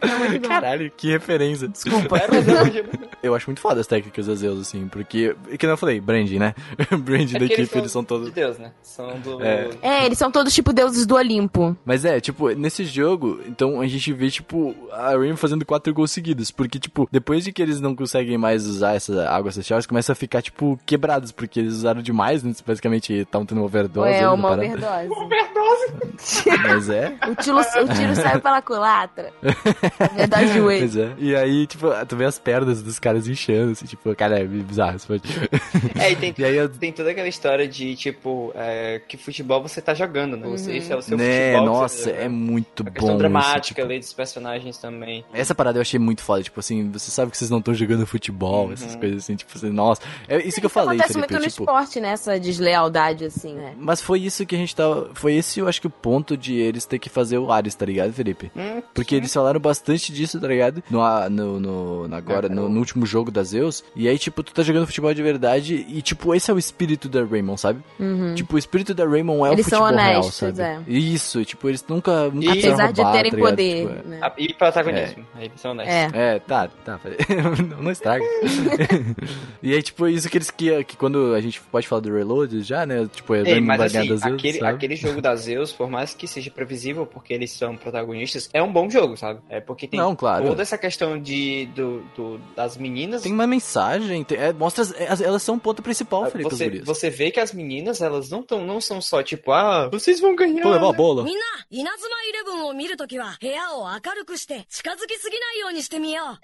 É muito bom. Caralho, que referência. Desculpa. É, é. Eu acho muito foda as técnicas das Zeus, assim, porque. Que não eu falei, branding, né? branding É da equipe, eles são todos. De Deus, né? São do. É. É, eles são todos tipo deuses do Olimpo. Mas é, tipo, nesse jogo, então a gente vê, tipo, a Rain fazendo quatro gols seguidos. Porque, tipo, depois de que eles não conseguem mais usar essa água celestial, eles começam a ficar, tipo, quebrados, porque eles usaram demais, né? Basicamente, estavam tendo uma overdose. é na uma parada. overdose. Mas é. O tiro, o tiro saiu pela culatra. Verdade de whey. Pois é. E aí, tipo, tu vê as pernas dos caras inchando, assim, tipo, cara, é bizarro. Isso pode... É, e tem, E aí eu- tem toda aquela história de, tipo, é, que futebol você tá jogando, né? Você, esse é o seu né, futebol. nossa, é muito A bom. questão isso, dramática tipo. ali dos personagens também. Essa parada eu achei muito foda, tipo assim, você sabe que vocês não estão jogando futebol, essas coisas assim, tipo assim, nossa. É isso que eu falei, acontece Felipe, muito no tipo, esporte, né? Essa deslealdade, assim, né? Mas foi isso que a gente tava. Foi esse, eu acho que o ponto de eles ter que fazer o Ares, tá ligado, Felipe? Hum, Porque eles falaram bastante disso, tá ligado? No, no, no- agora, no, no último jogo da Zeus. E aí, tipo, tu tá jogando futebol de verdade e, tipo, esse é o espírito da Raymond, sabe? Tipo, o espírito da Raymond é Uhum. Eles o são futebol real, honestos, sabe? é. Isso, tipo, eles nunca, nunca E- Apesar de roubar, terem tá poder. Tipo, é. né? Ah, E protagonismo. Aí eles são honestos. É. É, tá, tá. não, não estraga. e aí, tipo, isso que eles que, que quando a gente pode falar do Reload já, né? Tipo, é Ei, mas assim, Zeus, aquele, sabe? aquele jogo da Zeus, por mais que seja previsível, porque eles são protagonistas, é um bom jogo, sabe? É porque tem Não, claro. toda essa questão de, do, do- das meninas. Tem uma mensagem, tem- é, mostra, as- é, elas são o ponto principal, Felipe, você, as gurias. você vê que as meninas, elas não, tão, não são só tipo, ah, vocês vão ganhar. Vou levar a bola. みんな、稲妻イレブンを見るときは、部屋を明るくして、近づきすぎないようにしてみよう。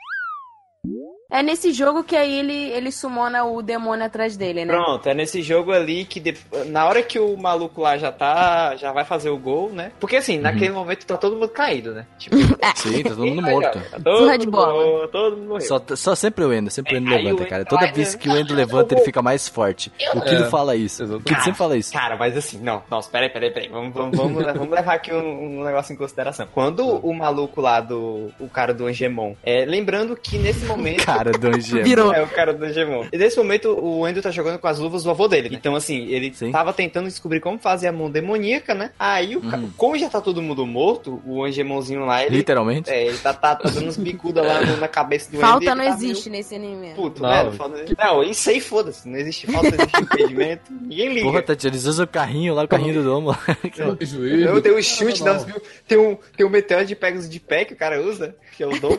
é nesse jogo que aí ele, ele sumona o demônio atrás dele, né? Pronto, é nesse jogo ali que de- na hora que o maluco lá já tá, já vai fazer o gol, né? Porque assim, naquele momento tá todo mundo caído, né? Tipo, Sim, tá todo mundo morto. tá todo Surra de mundo bola. morto, todo mundo morreu. Só, só sempre o Endo, sempre o Endo É, levanta, o cara. Toda vai, vez né? que o Endo levanta, ele fica mais forte. O Kido É. fala isso. O. Kido sempre fala isso. Cara, mas assim, não, nossa, peraí, peraí, peraí. Vamos, vamos, vamos, vamos levar aqui um, um negócio em consideração. Quando o maluco lá do. O cara do Angemon. É, lembrando que nesse momento. Cara do Angema. Virou. É o cara do Angemon. E nesse momento o Endo tá jogando com as luvas do avô dele. né? Então, assim, ele Sim. tava tentando descobrir como fazer a mão demoníaca, né? Aí, o ca- Uhum. como já tá todo mundo morto, o Angemonzinho lá, ele. Literalmente. É, ele tá, tá, tá dando uns bicudas lá na cabeça do Falta não tá existe nesse anime. Meio... Puto, Não, né? Não, falta- não, isso aí foda-se. Não existe falta, não existe impedimento. Ninguém liga. Porra, Tati, eles usam o carrinho lá, o carrinho do domo. lá. Eu tenho o chute Não, das mil. Tem um, tem um meteoro de pegos de pé que o cara usa, que é o dom.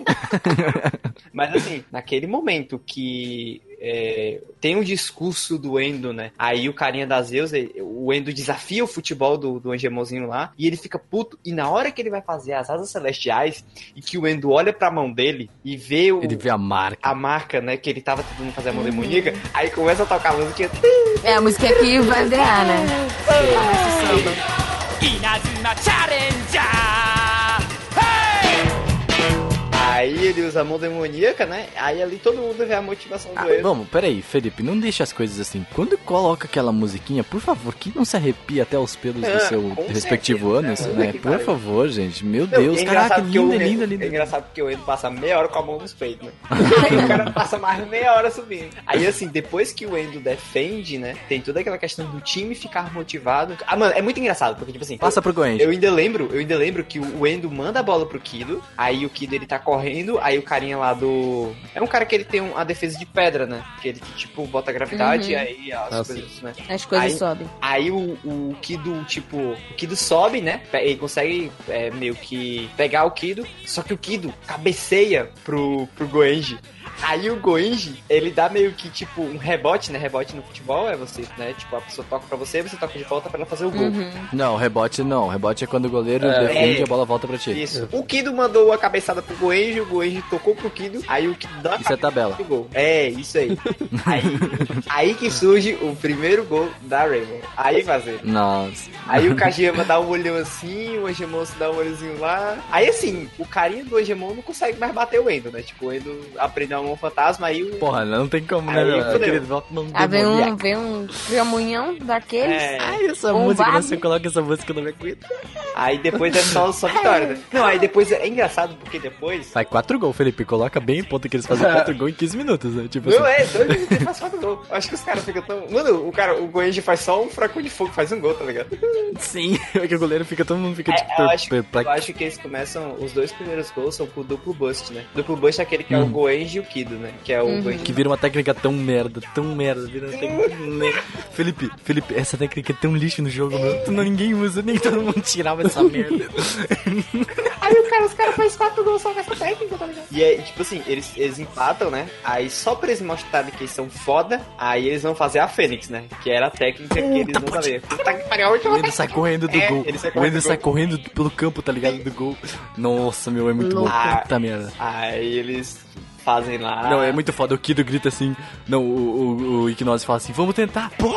Mas assim, naquele momento que é, tem um discurso do Endo, né? Aí o carinha das Zeus, o Endo desafia o futebol do, do Angemonzinho lá, e ele fica puto. E na hora que ele vai fazer as asas celestiais, e que o Endo olha pra mão dele e vê o. Ele vê a marca. A marca, né, que ele tava tentando fazer a mão demoníaca, aí começa a tocar a música. É, a música aqui vai ganhar, né? 稲妻 Ele usa a mão demoníaca, né? Aí ali todo mundo vê a motivação do Ah, Endo. vamos, peraí, Felipe, não deixa as coisas assim. Quando coloca aquela musiquinha, por favor, que não se arrepia até os pelos do Ah, seu com respectivo certeza. ânus, né? que Por pariu. favor, gente. Meu Não, Deus, é caraca, engraçado porque linda, o Endo- linda, linda. É engraçado porque o Endo passa meia hora com a mão nos peitos, né? Aí o cara passa mais meia hora subindo. Aí assim, depois que o Endo defende, né? Tem toda aquela questão do time ficar motivado. Ah, mano, é muito engraçado, porque tipo assim. Passa pro Goenji. Eu ainda lembro, eu ainda lembro que o Endo manda a bola pro Kido, aí o Kido ele tá correndo, aí o carinha lá do. É um cara que ele tem um- a defesa de pedra, né? Que ele tipo bota a gravidade Uhum. e aí as Ah, coisas, né? As coisas Aí- sobem. Aí o, o Kido, tipo, o Kido sobe, né? Ele consegue é, meio que pegar o Kido, só que o Kido cabeceia pro, pro Goenji. Aí o Goenji, ele dá meio que, tipo, um rebote, né? Rebote no futebol é você, né? Tipo, a pessoa toca pra você, você toca de volta pra ela fazer o gol. Uhum. Não, rebote não. Rebote é quando o goleiro É. defende É. e a bola volta pra ti. Isso. O Kido mandou a cabeçada pro Goenji, o Goenji tocou pro Kido, aí o Kido dá a Isso é tabela. gol. É, isso aí. aí. Aí que surge o primeiro gol da Rainbow. Aí fazer. Nossa. Aí o Kajima dá um olhão assim, o Angemon se dá um olhozinho lá. Aí assim, o carinha do Angemon não consegue mais bater o Endo, né? Tipo, o Endo aprendeu mão fantasma, aí o. Porra, não tem como, né, Aí, meu? Aquele volta não Ah, vem um, vem um remunhão daqueles. É, Ai, essa Um música, vaso. você coloca essa música no meu aguento. aí depois é só, só vitória, né? Não, aí depois é engraçado porque depois. Sai quatro gols, Felipe. Coloca bem em ponto que eles fazem quatro gols em 15 minutos, né? Tipo Não, assim. é, dois minutos ele faz quatro gols. Acho que os caras ficam tão. Mano, o cara, o Goenji faz só um fracão de fogo, faz um gol, tá ligado? Sim, é que o goleiro fica, todo mundo fica É, tipo eu, per- acho, eu perplexo. acho que eles começam. Os dois primeiros gols são com o duplo bust, né? Duplo bust é aquele que é o Hum. Goenji e o Kido, né? Que é o Goenji. Que vira uma técnica tão merda, tão merda, vira uma técnica... merda. Felipe, Felipe, essa técnica é tão lixo no jogo, meu. Tu não, ninguém usa, nem todo mundo tirava essa merda. Aí o cara, os caras fazem quatro gols só com essa técnica, tá ligado? E é, tipo assim, eles, eles empatam, né? Aí só pra eles mostrarem que eles são foda, aí eles vão fazer a Fênix, né? Que era a técnica que eles não sabiam. Puta que pariu, a última O Endo sai correndo do É, gol. ele sai o correndo Endo do sai correndo pelo campo, tá ligado? Do gol. Nossa, meu, é muito Louco. louco. Puta merda. Aí eles fazem lá. Não, é muito foda. O Kido grita assim. Não, o, o, o Ignose fala assim: vamos tentar. Pô,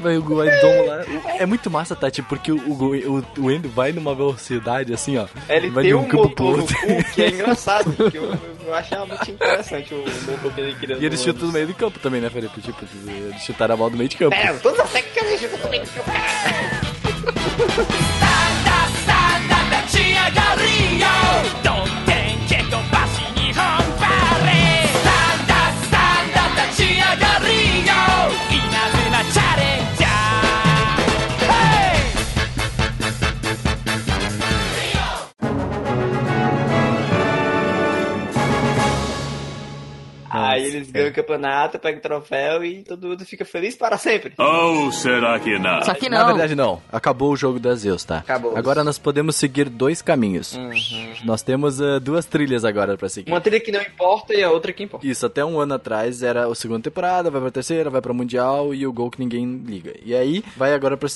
Vai o Guaidomo lá. É muito massa, Tati, porque o, o, o Endo vai numa velocidade assim, ó. Ele vai tem um, um motor no cu que é engraçado. que eu, eu achava muito interessante o motor que ele queria. E ele chuta no meio do campo também, né, Felipe? Tipo, eles chutaram a bola do meio de campo. É, todas as que ele chuta no meio de campo. Sada, sada, Betinha Garrinha! Eles ganham o campeonato, pegam o troféu e todo mundo fica feliz para sempre. Ou será que não? Só que Na não. verdade, não. Acabou o jogo das Zeus, tá? Acabou. Agora nós podemos seguir dois caminhos. Nós temos ah, duas trilhas agora pra seguir. Uma trilha que não importa e a outra que importa. Isso, até um ano atrás era a segunda temporada, vai pra terceira, vai pra Mundial e o gol que ninguém liga. E aí, vai agora pra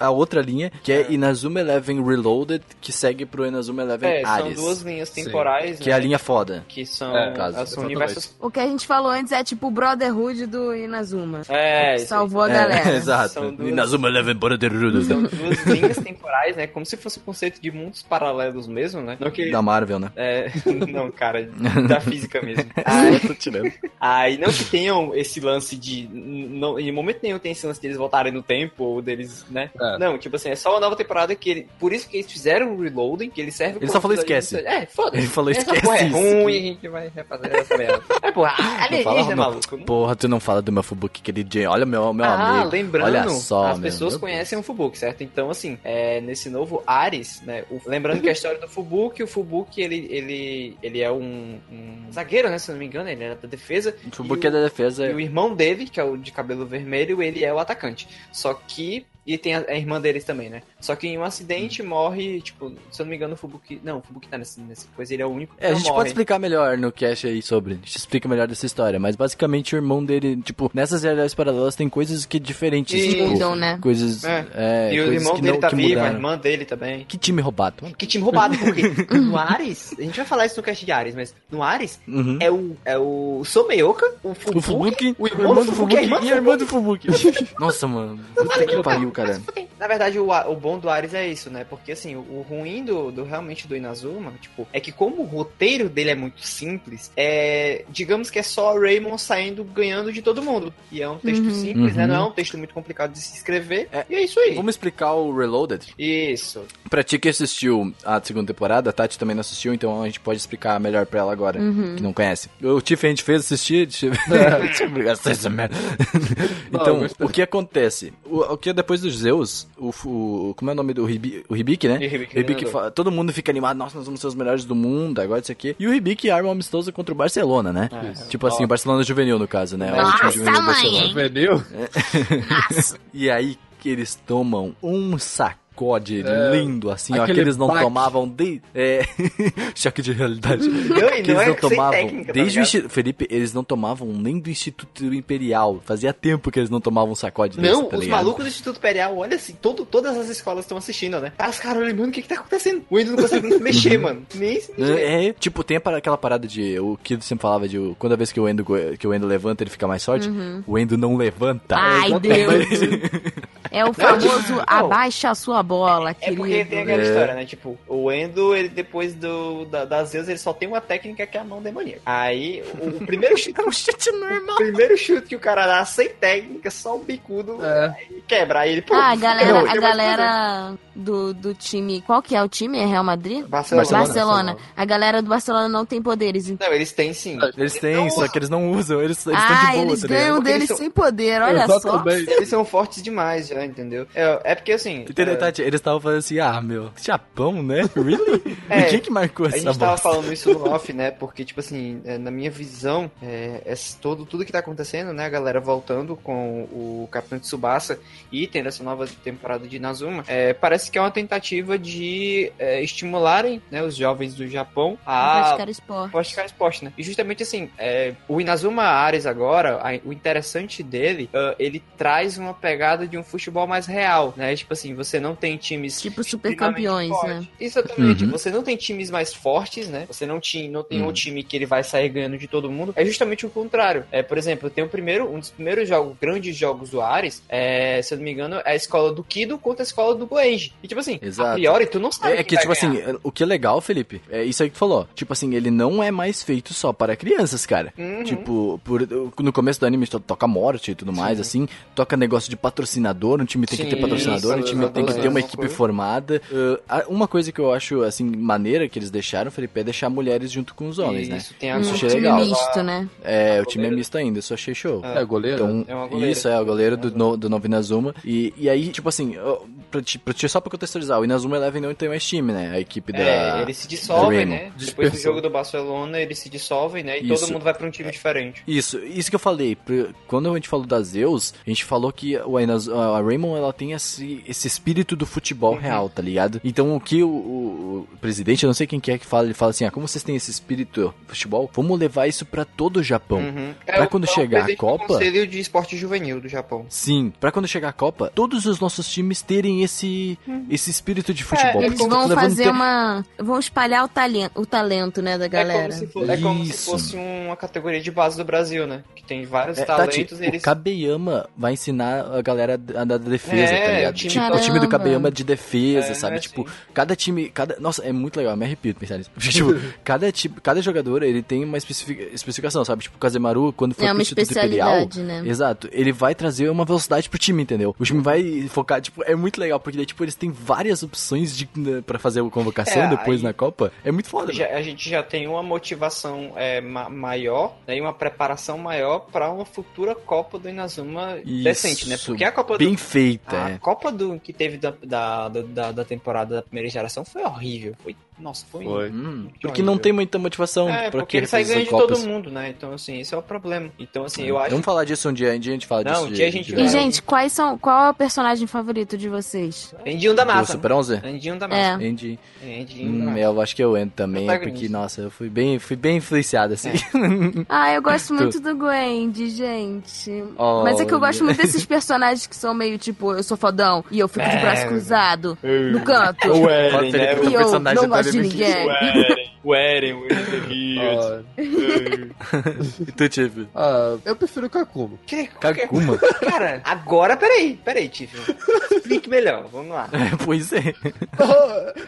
a, a outra linha, que é, Inazuma Eleven Reloaded, que segue pro Inazuma Eleven É, são Ares. duas linhas temporais, Que é a né, linha foda. que são, É, caso, são universos... O que a gente falou antes é tipo o Brotherhood do Inazuma. É, isso aí. Salvou a É, galera. exato. São duas- Inazuma Eleven Brotherhood. São duas linhas temporais, né? Como se fosse um conceito de mundos paralelos mesmo, né? Não que... Da Marvel, né? É, não, cara, da física mesmo. Aí, Tô tirando. aí não que tenham esse lance de. Não, em momento nenhum tem esse lance de eles voltarem no tempo ou deles, né? É. Não, tipo assim, é só uma nova temporada que ele. Por isso que eles fizeram o reloading, que ele serve Ele só falou esquece. de- É, foda-se. Ele falou Essa esquece porra é ruim, a gente vai refazer essa merda. É, porra, Não alienígena, maluco. não. Porra, tu não fala do meu Fubuki queridinho. Olha meu, meu ah, amigo. lembrando, Olha só, as pessoas meu conhecem o Fubuki, certo? Então, assim, é, nesse novo Ares, né? o- lembrando que a história do Fubuki, o Fubuki, ele, ele, ele é um, um zagueiro, né? Se não me engano, ele era da defesa. O Fubuki E é da defesa. E o irmão dele, que é o de cabelo vermelho, ele é o atacante. Só que. E tem a, a irmã deles também, né? Só que em um acidente morre, tipo, se eu não me engano, o Fubuki. Não, o Fubuki tá nesse, nesse coisa, ele é o único que É, a gente morre. pode explicar melhor no cast aí sobre. A gente explica melhor dessa história. Mas basicamente o irmão dele, tipo, nessas realidades paralelas tem coisas que diferentes. E- tipo, Mudam, né? Coisas. É. É, e o coisas irmão que dele não, tá vivo, a irmã dele também. Que time roubado. Que time roubado, porque no Ares, a gente vai falar isso no cast de Ares, mas no Ares Uhum. é o, é o Someioka, o Fubuki, O Fubuki, o irmão, do Fubuki, a irmã e a irmã do Fubuki. Nossa, mano. Puta que pariu, cara. Na verdade, o, o bom do Ares é isso, né? Porque assim, o, o ruim do, do realmente do Inazuma, tipo, é que como o roteiro dele é muito simples, é. Digamos que é só o Raymond saindo ganhando de todo mundo. E é um texto Uhum. simples, né? Uhum. Não é um texto muito complicado de se escrever. É. E é isso aí. Vamos explicar o Reloaded. Isso. Pra ti que assistiu a segunda temporada, a Tati também não assistiu, então a gente pode explicar melhor pra ela agora, que não conhece. O Tiff a gente fez assistir, com essa merda. Então, o que acontece? O, o que é depois dos Zeus, o, o- como é o nome do Ribi, o Hibiki, né? E Hibiki, Hibiki fa- todo mundo fica animado, nossa, nós vamos ser os melhores do mundo, agora isso aqui. E o Hibiki arma amistoso contra o Barcelona, né? Tipo assim, o Barcelona juvenil, no caso, né? O Nossa, time juvenil do mãe, Barcelona. hein? Venil? E aí que eles tomam um sacode É, lindo, assim, ó, que eles não baque. tomavam de... É... Choque de realidade. Não, e que não eles é não tomavam... técnica, tá desde o ligado? Instituto... Felipe, eles não tomavam nem do Instituto Imperial. Fazia tempo que eles não tomavam um sacode desse, Não, tá os ligado? malucos do Instituto Imperial, olha assim, todo, todas as escolas estão assistindo, né? Aí os caras olham, mano, o que que tá acontecendo? O Endo não consegue nem se mexer, mano. Nem se mexer. É, é, tipo, tem aquela parada de. O que sempre falava de. o- Quando a vez que o Endo, que o Endo levanta, ele fica mais forte. O Endo não levanta. Ai, Deus. É o famoso abaixa a sua bola, É porque querido. tem aquela história, né? Tipo, o Endo, ele depois do, da, das Zeus, ele só tem uma técnica que é a mão demoníaca. Aí, o, o primeiro chute. um chute normal. o primeiro chute que o cara dá sem técnica, só o bicudo, É. aí quebra. Aí ele, pô, Ah, a não, galera, a galera do, do time. Qual que é o time? É Real Madrid? fazer. Barcelona. Barcelona. A galera do Barcelona não tem poderes. Então. Não, eles têm sim. Eles têm, Não, só que eles não usam. Eles eles estão Ah, de boa, eles tá ganham deles são- sem poder, olha só. Eles são fortes demais já, entendeu? É, é porque assim. Entendeu, é, Tati? Eles estavam falando assim, ah, meu, Japão, né? Really? É, Quem que marcou A essa gente tava bosta? falando isso no off, né? Porque, tipo assim, é, na minha visão, é, esse- todo, tudo que tá acontecendo, né? A galera voltando com o Capitão Tsubasa e tendo essa nova temporada de Inazuma, é, parece que é uma tentativa de é, estimularem né, os jovens do Japão a Praticar esporte. praticar esporte, né? E justamente assim, é, o Inazuma Ares agora, a- o interessante dele, ah, ele traz uma pegada de um futebol mais real, né? Tipo assim, você não tem times Tipo super campeões, fortes. né? Exatamente. Uhum. Você não tem times mais fortes, né? Você não, ti, não tem Uhum. um time que ele vai sair ganhando de todo mundo. É justamente o contrário. É, por exemplo, tem o primeiro, um dos primeiros jogos, grandes jogos do Ares, é, se eu não me engano, é a escola do Kido contra a escola do Goenji. E tipo assim, Exato. a priori tu não sabe É, é que, tipo ganhar. assim, o que é legal, Felipe, é isso aí que tu falou. Tipo assim, ele não é mais feito só para crianças, cara. Uhum. Tipo, por, no começo do anime to- toca morte e tudo mais, assim. Toca negócio de patrocinador, um time tem que ter Sim, patrocinador, um isso, time tem que ter uma equipe coisa. formada. Uh, a- uma coisa que eu acho, assim, maneira que eles deixaram, Felipe, é deixar mulheres junto com os homens, né? Isso, tem a Isso Um time legal. misto, né? É, A o time é misto ainda, isso achei show. É, goleiro? Então, É goleira. isso é o goleiro do, no, do Novo Inazuma. E, e aí, tipo assim, pra, ti- pra, ti- só pra contextualizar, o Inazuma Eleven não tem mais time, né? A equipe da. É, eles se dissolvem, né? Depois do jogo do Barcelona, eles se dissolvem, né? E Isso. todo mundo vai pra um time diferente. Isso, isso que eu falei. Pra- Quando a gente falou da Zeus, a gente falou que o a Raymond ela tem esse, esse espírito do futebol Uhum. real, tá ligado? Então o que o, o- o presidente, eu não sei quem que é que fala, ele fala assim: ah, como vocês têm esse espírito do futebol, vamos levar isso pra todo o Japão. Uhum. Pra o- quando o chegar a Copa- Conselho de Esporte Juvenil do Japão. Sim, pra quando chegar a Copa, todos os nossos times terem esse, esse espírito de futebol. Eles Porque vão tá fazer tempo- uma. vão espalhar o talento, o talento, né, da É galera. como, se fo- é como se fosse uma categoria de base do Brasil, né? Que tem vários É, Tati, talentos e eles. o Kabeyama vai ensinar a galera a dar defesa, É, tá ligado? o time- tipo, o time do. Kabeyama de defesa, É, sabe? é tipo, assim. cada time, cada, nossa, é muito legal, eu me arrepio de pensar nisso. Porque, tipo, cada tipo, cada jogador, ele tem uma especifica- especificação, sabe? Tipo, o Kazemaru, quando for É pro Instituto Imperial, né? Exato, ele vai trazer uma velocidade pro time, entendeu? O time vai focar, tipo, é muito legal, porque daí, tipo, eles têm várias opções de, né, pra fazer a convocação É, depois aí- na Copa. É muito foda, Já- velho. a gente já tem uma motivação é, ma- maior né, e uma preparação maior para uma futura Copa do Inazuma decente, né? Isso, Porque a Copa Bem do feita, a é. Copa do que teve da, da, da, da temporada da primeira geração foi horrível. Foi, nossa, foi. Foi. Hum, porque não tem muita motivação É, pra porque que ele sai ganhando de todo mundo, né? Então, assim, esse é o problema. Então, assim, eu acho. Vamos falar disso um dia, um dia a gente fala Não, disso. um de- dia a gente de E, vai. verdade. gente, quais são. Qual é o personagem favorito de vocês? Andinho da Do massa. Super 11? Andinho da É. massa. Andy. Andinho da Hum, massa. eu acho que eu entro também, porque, nossa, eu fui bem, fui bem influenciado, assim. Ah, eu gosto muito do Gwendy, gente. Oh, Mas é que eu gosto muito desses personagens que são meio tipo, eu sou fodão e eu fico de É. braço cruzado no canto. O Felipe, né? E eu personagem não gosto de ninguém. O Eren, o Eren, o Eren. Ah, E tu, Tiff? ah, eu prefiro o Kakuma. Que- Kaguma? Cara, agora, peraí, peraí, Tiff. Explique melhor, vamos lá. É, pois é.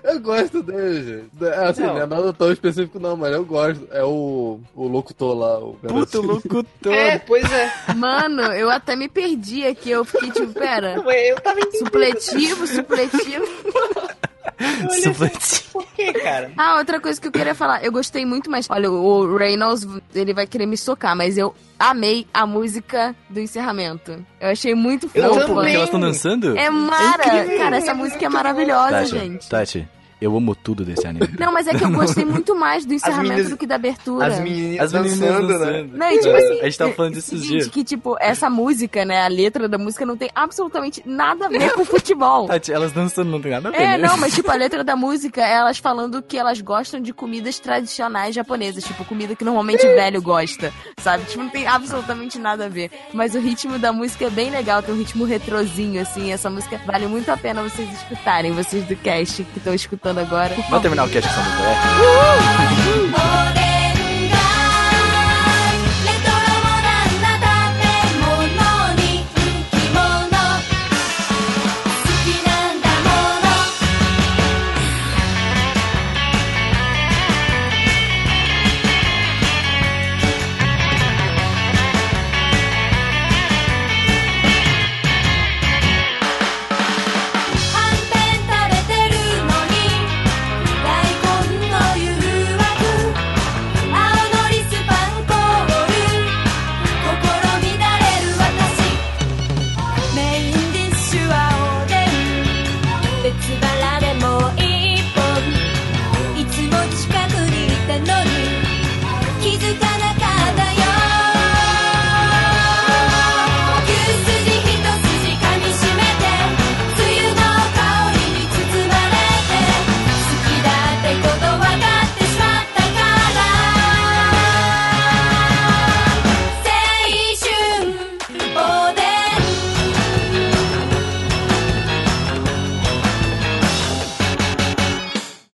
eu gosto dele, gente. É, Assim, Não. não. é nada tão específico não, mas eu gosto. É o, o locutor lá, o Puta garotinho. locutor. É, pois é. Mano, eu até me perdi aqui. Eu fiquei tipo, pera. Eu tava entendendo. Supletivo, supletivo. Supletivo. Cara? Ah, outra coisa que eu queria falar, eu gostei muito, mas olha, o Reynolds, ele vai querer me socar, mas eu amei a música do encerramento. Eu achei muito Eu fofa. Porque também. elas estão dançando? É mara, incrível, cara, é essa música é maravilhosa, Tati, gente. Tati, eu amo tudo desse anime. Não, mas é que eu gostei muito mais do encerramento meninas- do que da abertura. As menininhas As meninas dançando, dançando. né? Não, e tipo assim. A gente tava falando disso esses dias. que tipo, essa música, né, a letra da música não tem absolutamente nada a ver com futebol. Tati, elas dançando não tem nada a ver, É, né? não, mas tipo, a letra da música é elas falando que elas gostam de comidas tradicionais japonesas, tipo, comida que normalmente velho gosta, sabe? Tipo, não tem absolutamente nada a ver. Mas o ritmo da música é bem legal, tem um ritmo retrozinho, assim, essa música vale muito a pena vocês escutarem, vocês do cast que estão escutando agora. Por Vamos terminar o cast com essa música, né?